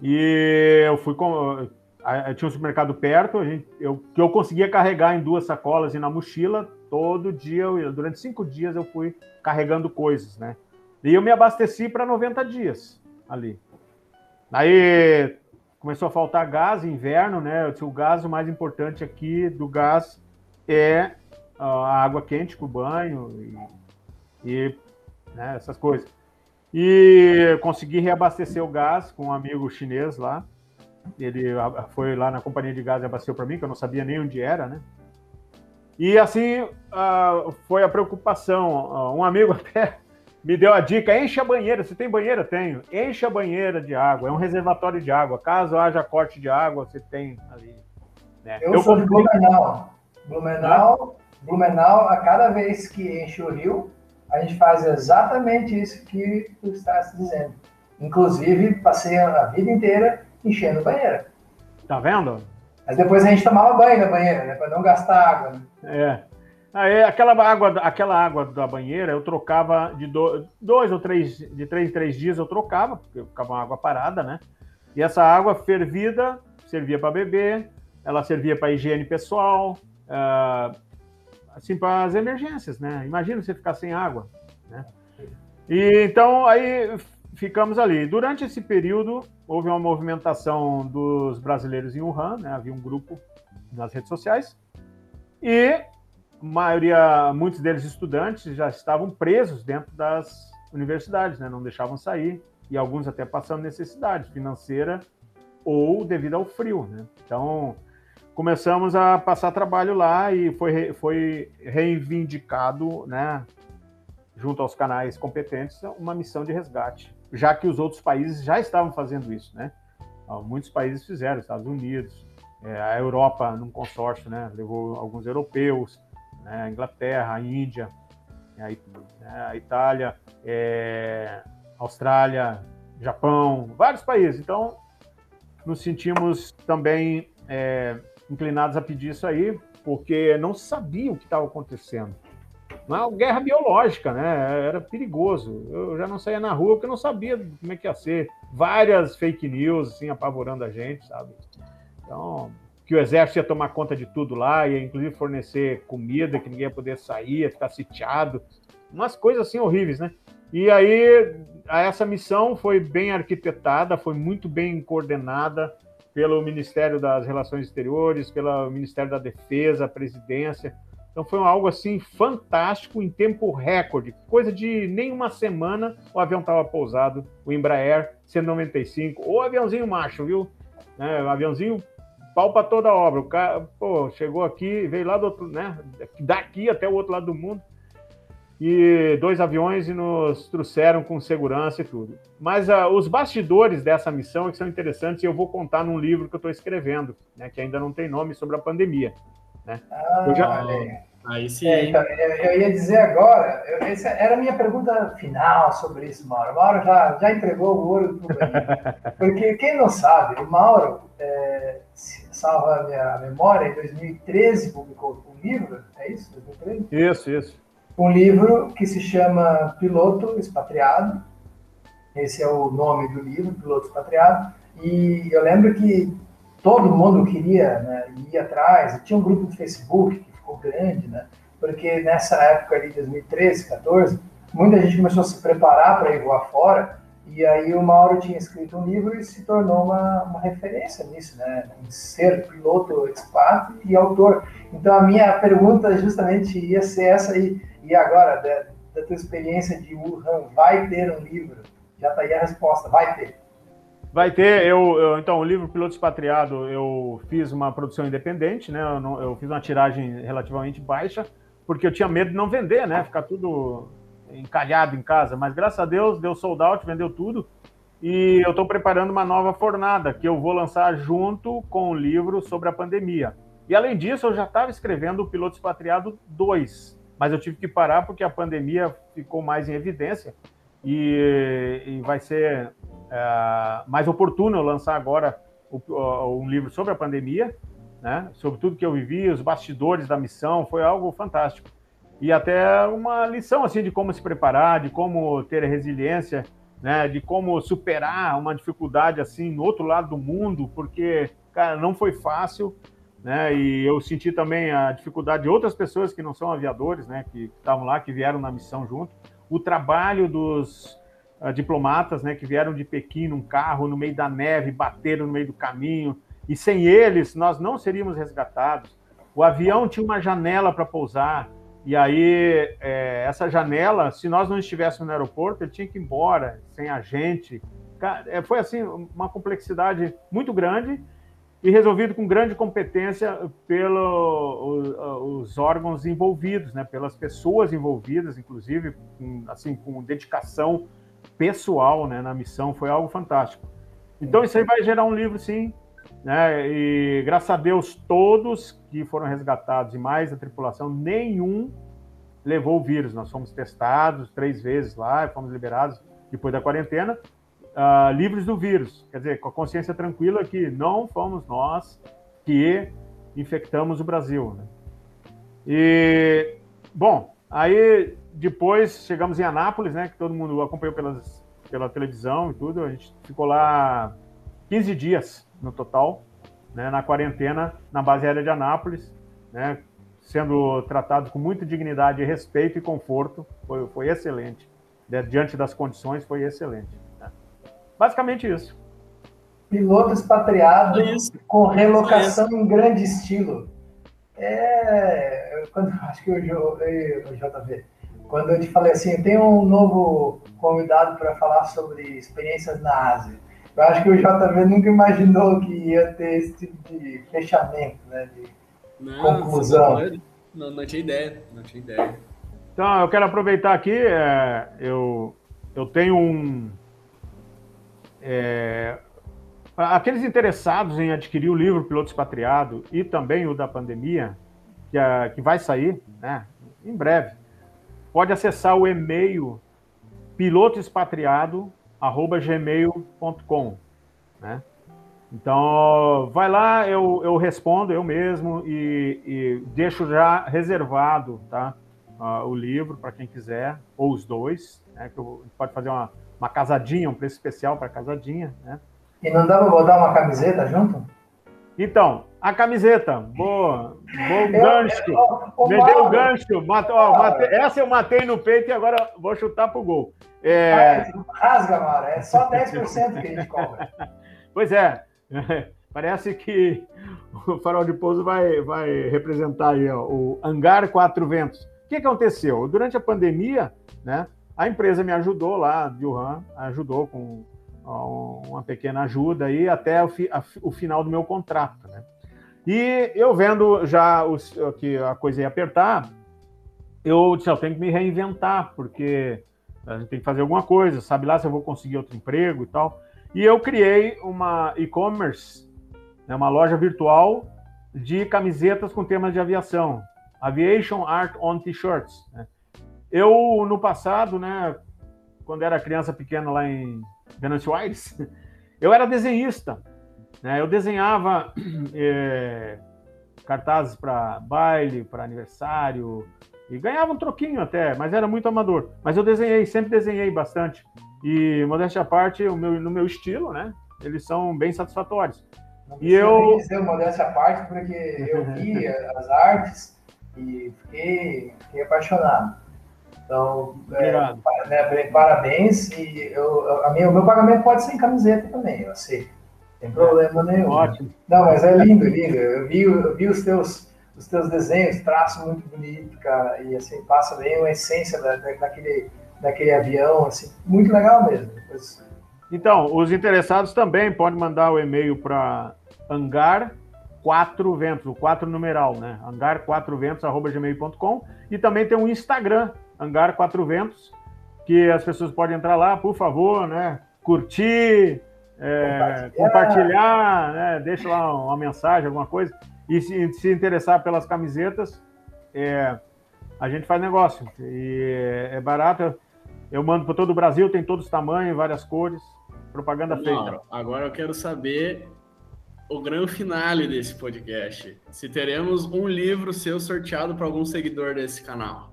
E eu fui com eu tinha um supermercado perto, a gente, eu, que eu conseguia carregar em duas sacolas e na mochila todo dia, eu, durante cinco dias eu fui carregando coisas, né? E eu me abasteci para 90 dias ali. Aí começou a faltar gás, inverno, né? O gás, o mais importante aqui do gás é a água quente o banho e, e né, essas coisas. E consegui reabastecer o gás com um amigo chinês lá. Ele foi lá na companhia de gás e abasteceu para mim, que eu não sabia nem onde era, né? E assim uh, foi a preocupação. Uh, um amigo *laughs* até me deu a dica: enche a banheira. Você tem banheira? Tenho. Enche a banheira de água. É um reservatório de água. Caso haja corte de água, você tem ali. Né? Eu, eu sou de Blumenau. Blumenau, Blumenau, a cada vez que enche o rio, a gente faz exatamente isso que tu estás dizendo. Inclusive, passei a vida inteira enchendo banheira. Tá vendo? Mas depois a gente tomava banho na banheira, né? Para não gastar água. Né? É. Aí, aquela água, aquela água da banheira eu trocava de do, dois ou três, de três em três dias eu trocava, porque ficava uma água parada, né? E essa água fervida servia para beber, ela servia para higiene pessoal, uh, assim, para as emergências, né? Imagina você ficar sem água, né? E então aí ficamos ali. Durante esse período houve uma movimentação dos brasileiros em Wuhan, né? Havia um grupo nas redes sociais e maioria, muitos deles estudantes, já estavam presos dentro das universidades, né? Não deixavam sair e alguns até passando necessidade financeira ou devido ao frio, né? Então começamos a passar trabalho lá e foi, foi reivindicado, né, junto aos canais competentes, uma missão de resgate, já que os outros países já estavam fazendo isso, né? Muitos países fizeram, Estados Unidos, é, a Europa num consórcio, né, levou alguns europeus, né, a Inglaterra, a Índia, né, a Itália, é, Austrália, Japão, vários países. Então, nos sentimos também é, inclinados a pedir isso aí, porque não sabia o que estava acontecendo. Uma guerra biológica, né? Era perigoso. Eu já não saía na rua porque eu não sabia como é que ia ser. Várias fake news, assim, apavorando a gente, sabe? Então, que o exército ia tomar conta de tudo lá, ia inclusive fornecer comida, que ninguém ia poder sair, ia ficar sitiado. Umas coisas assim horríveis, né? E aí, essa missão foi bem arquitetada, foi muito bem coordenada pelo Ministério das Relações Exteriores, pelo Ministério da Defesa, presidência. Então foi algo assim fantástico em tempo recorde, coisa de nem uma semana o avião estava pousado, o Embraer 195, ou aviãozinho macho, viu? É, aviãozinho pau para toda a obra. O cara, pô, chegou aqui, veio lá do outro, né? Daqui até o outro lado do mundo e dois aviões e nos trouxeram com segurança e tudo. Mas uh, os bastidores dessa missão é que são interessantes e eu vou contar num livro que eu estou escrevendo, né, que ainda não tem nome sobre a pandemia. Né? Ah, eu já... Aí sim. É, então, eu, ia dizer agora, eu, essa era a minha pergunta final sobre isso, Mauro. O Mauro já, já entregou o ouro *laughs* Porque quem não sabe, o Mauro, é, salva a minha memória, em 2013 publicou um livro, é isso? 2013? Isso, isso um livro que se chama Piloto Expatriado. Esse é o nome do livro, Piloto Expatriado. E eu lembro que todo mundo queria né, ir atrás. Tinha um grupo do Facebook que ficou grande, né? Porque nessa época ali, 2013, 14, muita gente começou a se preparar para ir voar fora. E aí o Mauro tinha escrito um livro e se tornou uma, uma referência nisso, né? Em ser piloto expat e autor. Então a minha pergunta justamente ia ser essa aí e agora, da, da tua experiência de Wuhan, vai ter um livro? Já está aí a resposta, vai ter. Vai ter, eu, eu, então, o livro Piloto Expatriado, eu fiz uma produção independente, né? Eu, não, eu, fiz uma tiragem relativamente baixa, porque eu tinha medo de não vender, né? Ficar tudo encalhado em casa. Mas graças a Deus deu sold out, vendeu tudo. E eu estou preparando uma nova fornada que eu vou lançar junto com o livro sobre a pandemia. E além disso, eu já estava escrevendo o Piloto Expatriado 2, mas eu tive que parar porque a pandemia ficou mais em evidência e, e vai ser é, mais oportuno eu lançar agora o, um livro sobre a pandemia, né? sobre tudo que eu vivi, os bastidores da missão, foi algo fantástico. E até uma lição assim de como se preparar, de como ter resiliência, né? de como superar uma dificuldade assim no outro lado do mundo, porque, cara, não foi fácil, né? E eu senti também a dificuldade de outras pessoas que não são aviadores, né? Que estavam lá, que vieram na missão junto. O trabalho dos uh, diplomatas, né? Que vieram de Pequim num carro no meio da neve, bateram no meio do caminho. E sem eles, nós não seríamos resgatados. O avião tinha uma janela para pousar. E aí, é, essa janela, se nós não estivéssemos no aeroporto, ele tinha que ir embora, sem a gente. É, foi assim, uma complexidade muito grande e resolvido com grande competência pelos órgãos envolvidos, né, pelas pessoas envolvidas, inclusive, com, assim, com dedicação pessoal né, na missão, foi algo fantástico. Então, isso aí vai gerar um livro, sim, né, e graças a Deus, todos que foram resgatados e mais a tripulação, nenhum levou o vírus. Nós fomos testados três vezes lá, fomos liberados depois da quarentena, uh, livres do vírus, quer dizer, com a consciência tranquila que não fomos nós que infectamos o Brasil. Né? E, bom, aí depois chegamos em Anápolis, né, que todo mundo acompanhou pelas, pela televisão e tudo, a gente ficou lá 15 dias no total, né, na quarentena, na base aérea de Anápolis, né, sendo tratados com muita dignidade, respeito e conforto. Foi, foi excelente. Diante das condições, foi excelente. Né? Basicamente isso. Piloto expatriado isso. com relocação isso. em grande estilo. É, quando, *laughs* acho que o, o JV, quando eu te falei assim, tem um novo convidado para falar sobre experiências na Ásia. Eu acho que o JV nunca imaginou que ia ter esse tipo de fechamento, né? De não, conclusão. Não, não, tinha ideia, não tinha ideia. Então, eu quero aproveitar aqui, é, eu, eu tenho um. É, aqueles interessados em adquirir o livro Piloto Expatriado e também o da pandemia, que, é, que vai sair né, em breve, pode acessar o e-mail pilotoexpatriado.gmail.com. Né? Então, vai lá, eu, eu respondo eu mesmo e, e deixo já reservado tá? Uh, o livro para quem quiser, ou os dois, né? que eu, pode fazer uma, uma casadinha, um preço especial para casadinha. Né? E não dá para botar uma camiseta junto? Então, a camiseta, boa, bom gancho. Me deu o gancho. Matou, ó, matei, essa eu matei no peito e agora vou chutar pro gol. É... Rasga, Mara, é só *laughs* 10% que a gente cobra. Pois é, *laughs* parece que o farol de pouso vai, vai representar aí, ó, o Hangar Quatro Ventos. O que aconteceu? Durante a pandemia, né, a empresa me ajudou lá, de Wuhan, ajudou com uma pequena ajuda aí até o, fi, a, o final do meu contrato, né? E eu vendo já os, que a coisa ia apertar, eu disse, eu tenho que me reinventar, porque a gente tem que fazer alguma coisa, sabe lá se eu vou conseguir outro emprego e tal. E eu criei uma e-commerce, né, uma loja virtual de camisetas com temas de aviação, Aviation Art on T-shirts. Né? Eu, no passado, né, quando era criança pequena lá em Venâncio Aires, *laughs* eu era desenhista. Né? Eu desenhava é, *clears throat* cartazes para baile, para aniversário, e ganhava um troquinho até, mas era muito amador. Mas eu desenhei, sempre desenhei bastante. E, modéstia à parte, o meu, no meu estilo, né? Eles são bem satisfatórios. Não e eu dizer modéstia à parte, porque eu *laughs* vi as artes e fiquei, fiquei apaixonado. Então, é, né, parabéns. E eu, a minha, o meu pagamento pode ser em camiseta também, eu sei. Sem problema nenhum. Ótimo. Não, mas é lindo, lindo. Eu vi, eu vi os teus os teus desenhos, traço muito bonito, cara, e assim, passa bem a essência da, da, daquele, daquele avião, assim, muito legal mesmo. Depois... Então, os interessados também podem mandar o e-mail para hangar 4 ventos, o 4 numeral, né? hangar 4 ventos, arroba gmail.com e também tem um Instagram, Hangar Quatro Ventos, que as pessoas podem entrar lá, por favor, né? Curtir, é, compartilhar, compartilhar né? deixa lá uma mensagem, alguma coisa. E se, se interessar pelas camisetas, é, a gente faz negócio. E é, é barato. Eu mando para todo o Brasil, tem todos os tamanhos, várias cores. Propaganda Não, feita. Agora eu quero saber o grande finale desse podcast. Se teremos um livro seu sorteado para algum seguidor desse canal.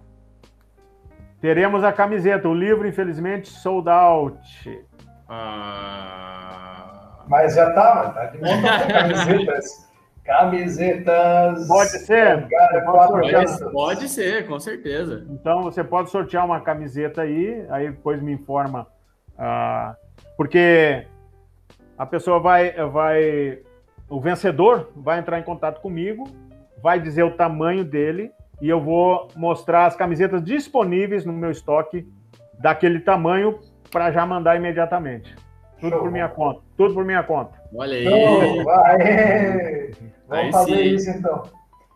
Teremos a camiseta. O livro, infelizmente, sold out. Ah... Mas já tá, tá de monta camisetas. *laughs* Camisetas. Pode ser? Pode, pode, ser, com certeza. Então você pode sortear uma camiseta aí, aí depois me informa. Ah, porque a pessoa vai, vai. O vencedor vai entrar em contato comigo, vai dizer o tamanho dele e eu vou mostrar as camisetas disponíveis no meu estoque daquele tamanho para já mandar imediatamente. Tudo Show. por minha conta. Tudo por minha conta. Olha aí. vai. *laughs* Vamos aí fazer sim. isso então.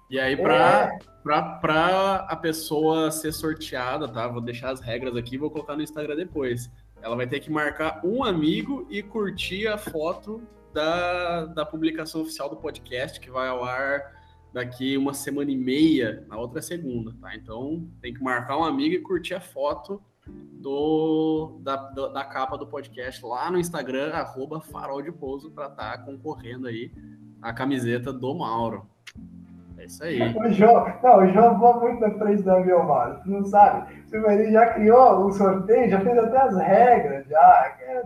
E aí, para é. a pessoa ser sorteada, tá? Vou deixar as regras aqui vou colocar no Instagram depois. Ela vai ter que marcar um amigo e curtir a foto da, da publicação oficial do podcast, que vai ao ar daqui uma semana e meia, na outra segunda, tá? Então tem que marcar um amigo e curtir a foto do, da, da, da capa do podcast lá no Instagram, arroba farol de pouso, para estar tá concorrendo aí a camiseta do Mauro. É isso aí. O João, não, o João voa muito na frente da Biomar, tu não sabe. Silveri já criou o sorteio, já fez até as regras, já. É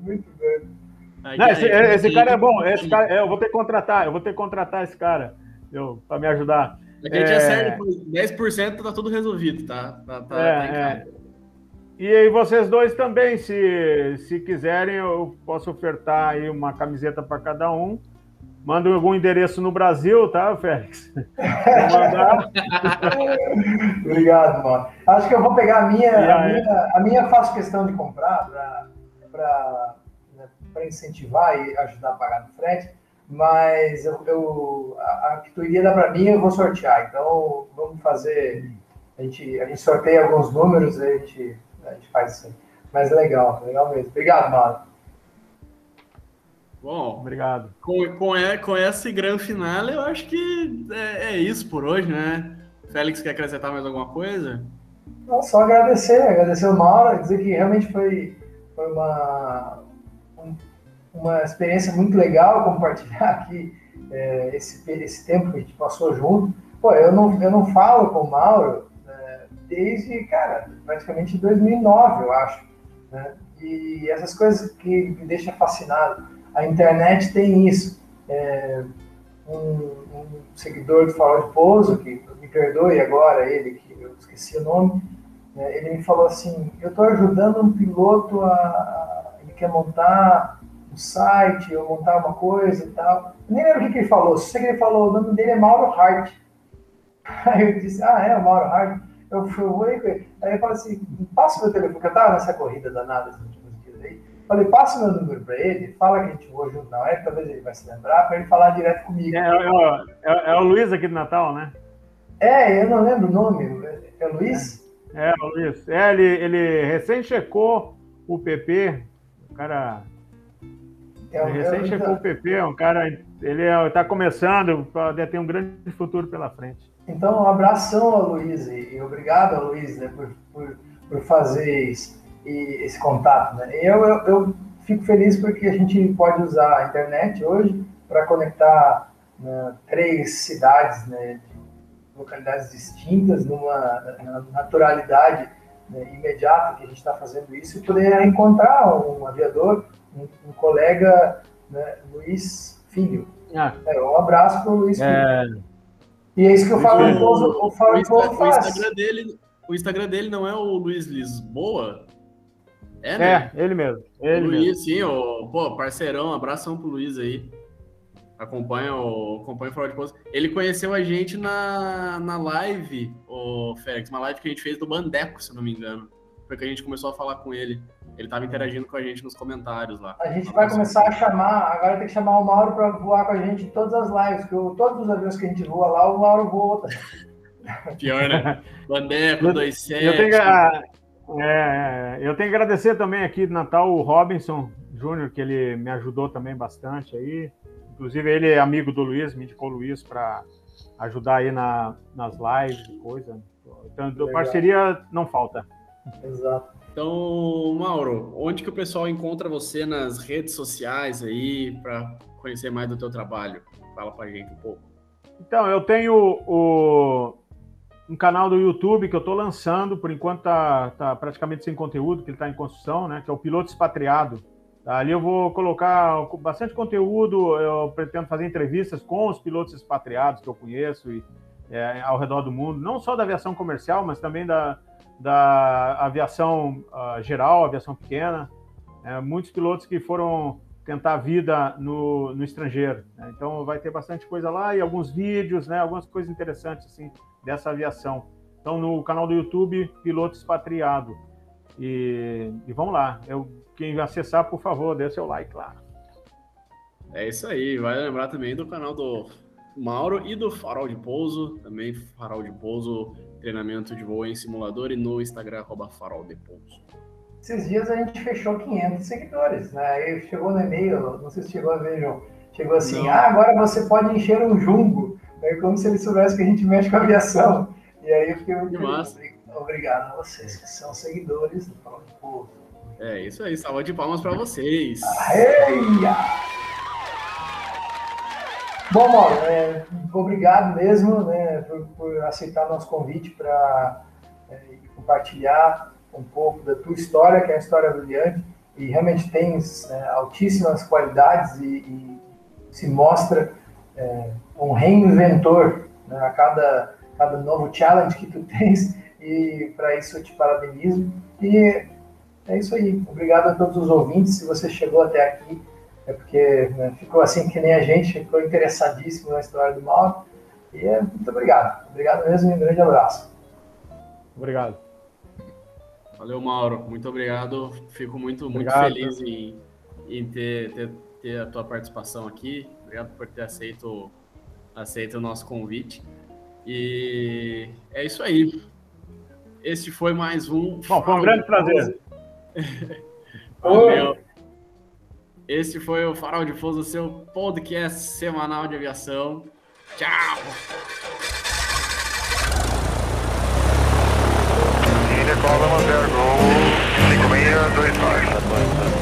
muito grande. Não, esse, esse, cara é bom. Esse cara, eu vou ter que contratar, eu vou ter que contratar esse cara para me ajudar. A gente é... acerta 10%, tá tudo resolvido, tá? tá, tá, é, tá é. E aí vocês dois também, se, se quiserem, eu posso ofertar aí uma camiseta para cada um. Manda algum endereço no Brasil, tá, Félix? *laughs* Obrigado, mano. Acho que eu vou pegar a minha. A minha, a minha faço questão de comprar para né, incentivar e ajudar a pagar no frete, mas eu, eu a, a que tu iria dar para mim eu vou sortear. Então vamos fazer. A gente, a gente sorteia alguns números, a gente, a gente faz aí. Mas legal, legal mesmo. Obrigado, mano. Bom, obrigado. Com, com, com esse grande final, eu acho que é, é, isso por hoje, né? Félix, quer acrescentar mais alguma coisa? Não, só agradecer, agradecer o Mauro, dizer que realmente foi, foi uma, um, uma experiência muito legal compartilhar aqui é, esse, esse tempo que a gente passou junto. Pô, eu não, eu não falo com o Mauro né, desde, cara, praticamente 2009, eu acho. Né? E essas coisas que me deixam fascinado a internet tem isso. É, um, um, seguidor do Farol de Pouso, que me perdoe agora, ele, que eu esqueci o nome, né, ele me falou assim, eu estou ajudando um piloto a, a, ele quer montar site, ou montar uma coisa e tal. Eu nem lembro o que, que ele falou, sei que ele falou, o nome dele é Mauro Hart. *laughs* Aí eu disse, ah, é, o Mauro Hart. Eu fui, aí eu falei assim, passa o meu telefone, porque eu estava nessa corrida danada assim, Falei, passa meu número para ele, fala que a gente voa junto na web, talvez ele vai se lembrar, para ele falar direto comigo. É, é, é, é, o Luiz aqui do Natal, né? É, eu não lembro o nome. É o Luiz? É, é o Luiz. É, ele, ele recém checou o PP, o cara. É, recém checou o PP, é um cara. Ele está começando, pode ter um grande futuro pela frente. Então, um abração ao Luiz e, obrigado ao Luiz né, por, por, por fazer isso esse contato. Né? Eu, eu, eu, fico feliz porque a gente pode usar a internet hoje para conectar né, três cidades né, de localidades distintas, numa naturalidade né, imediata que a gente está fazendo isso, e poder encontrar um aviador, um, um colega, né, Luiz Filho. Ah. É, um abraço para o Luiz é... Filho. E é isso que eu falo, o, o, falo, o, o, Instagram dele, o Instagram dele não é o Luiz Lisboa? É, né? é ele mesmo. Ele Luiz, mesmo. sim, o, pô, parceirão, abração pro Luiz aí. Acompanha o, acompanha o de Pouso. Ele conheceu a gente na, na live, o Félix, uma live que a gente fez do Bandeco, se não me engano. Foi que a gente começou a falar com ele. Ele estava interagindo com a gente nos comentários lá. A gente vai começar a chamar, agora tem que chamar o Mauro para voar com a gente em todas as lives, porque todos os aviões que a gente voa lá, o Mauro voa. Pior, né? Bandeco, 27. Eu tenho, é, é, eu tenho que agradecer também aqui no Natal o Robinson Júnior, que ele me ajudou também bastante aí. Inclusive, ele é amigo do Luiz, me indicou o Luiz para ajudar aí na, nas lives e coisa. Então, Legal. parceria não falta. Exato. Então, Mauro, onde que o pessoal encontra você nas redes sociais aí para conhecer mais do teu trabalho? Fala para gente um pouco. Então, eu tenho o, um canal do YouTube que eu estou lançando, por enquanto está tá praticamente sem conteúdo, que ele está em construção, né? Que é o Piloto Expatriado. Ali eu vou colocar bastante conteúdo, eu pretendo fazer entrevistas com os pilotos expatriados que eu conheço e, é, ao redor do mundo, não só da aviação comercial, mas também da, da aviação uh, geral, aviação pequena. É, muitos pilotos que foram tentar a vida no, no estrangeiro. Né? Então vai ter bastante coisa lá e alguns vídeos, né? algumas coisas interessantes assim dessa aviação. Então, no canal do YouTube, Piloto Expatriado. E, e vamos lá. Eu, quem acessar, por favor, dê seu like lá. É isso aí. Vai lembrar também do canal do Mauro e do Farol de Pouso. Também Farol de Pouso, treinamento de voo em simulador e no Instagram, arroba Farol de Pouso. Esses dias a gente fechou 500 seguidores, né? Aí chegou no e-mail, não sei se chegou a ver, João. Chegou assim, não. ah, agora você pode encher um jumbo. É como se ele soubesse que a gente mexe com aviação. E aí eu fiquei muito massa. Obrigado a vocês, que são seguidores do Fala de Povo. É isso aí, salva de palmas para vocês. Aeia! Bom, Mauro, é, obrigado mesmo né, por, por, aceitar nosso convite para é, compartilhar um pouco da tua história, que é uma história brilhante, e realmente tens é, altíssimas qualidades e, e se mostra é, um reinventor né, a cada, cada novo challenge que tu *laughs* tens, e para isso eu te parabenizo. E é isso aí. Obrigado a todos os ouvintes. Se você chegou até aqui, é porque né, ficou assim que nem a gente, ficou interessadíssimo na história do Mauro. E é, muito obrigado. Obrigado mesmo e um grande abraço. Obrigado. Valeu, Mauro. Muito obrigado. Fico muito, obrigado. muito feliz em, em ter, ter, ter, a tua participação aqui. Obrigado por ter aceito, aceito o nosso convite. E é isso aí. Este foi mais um. Bom, foi um grande prazer. *laughs* Valeu. Esse foi o Farol de Pouso, seu podcast semanal de aviação. Tchau! 5625.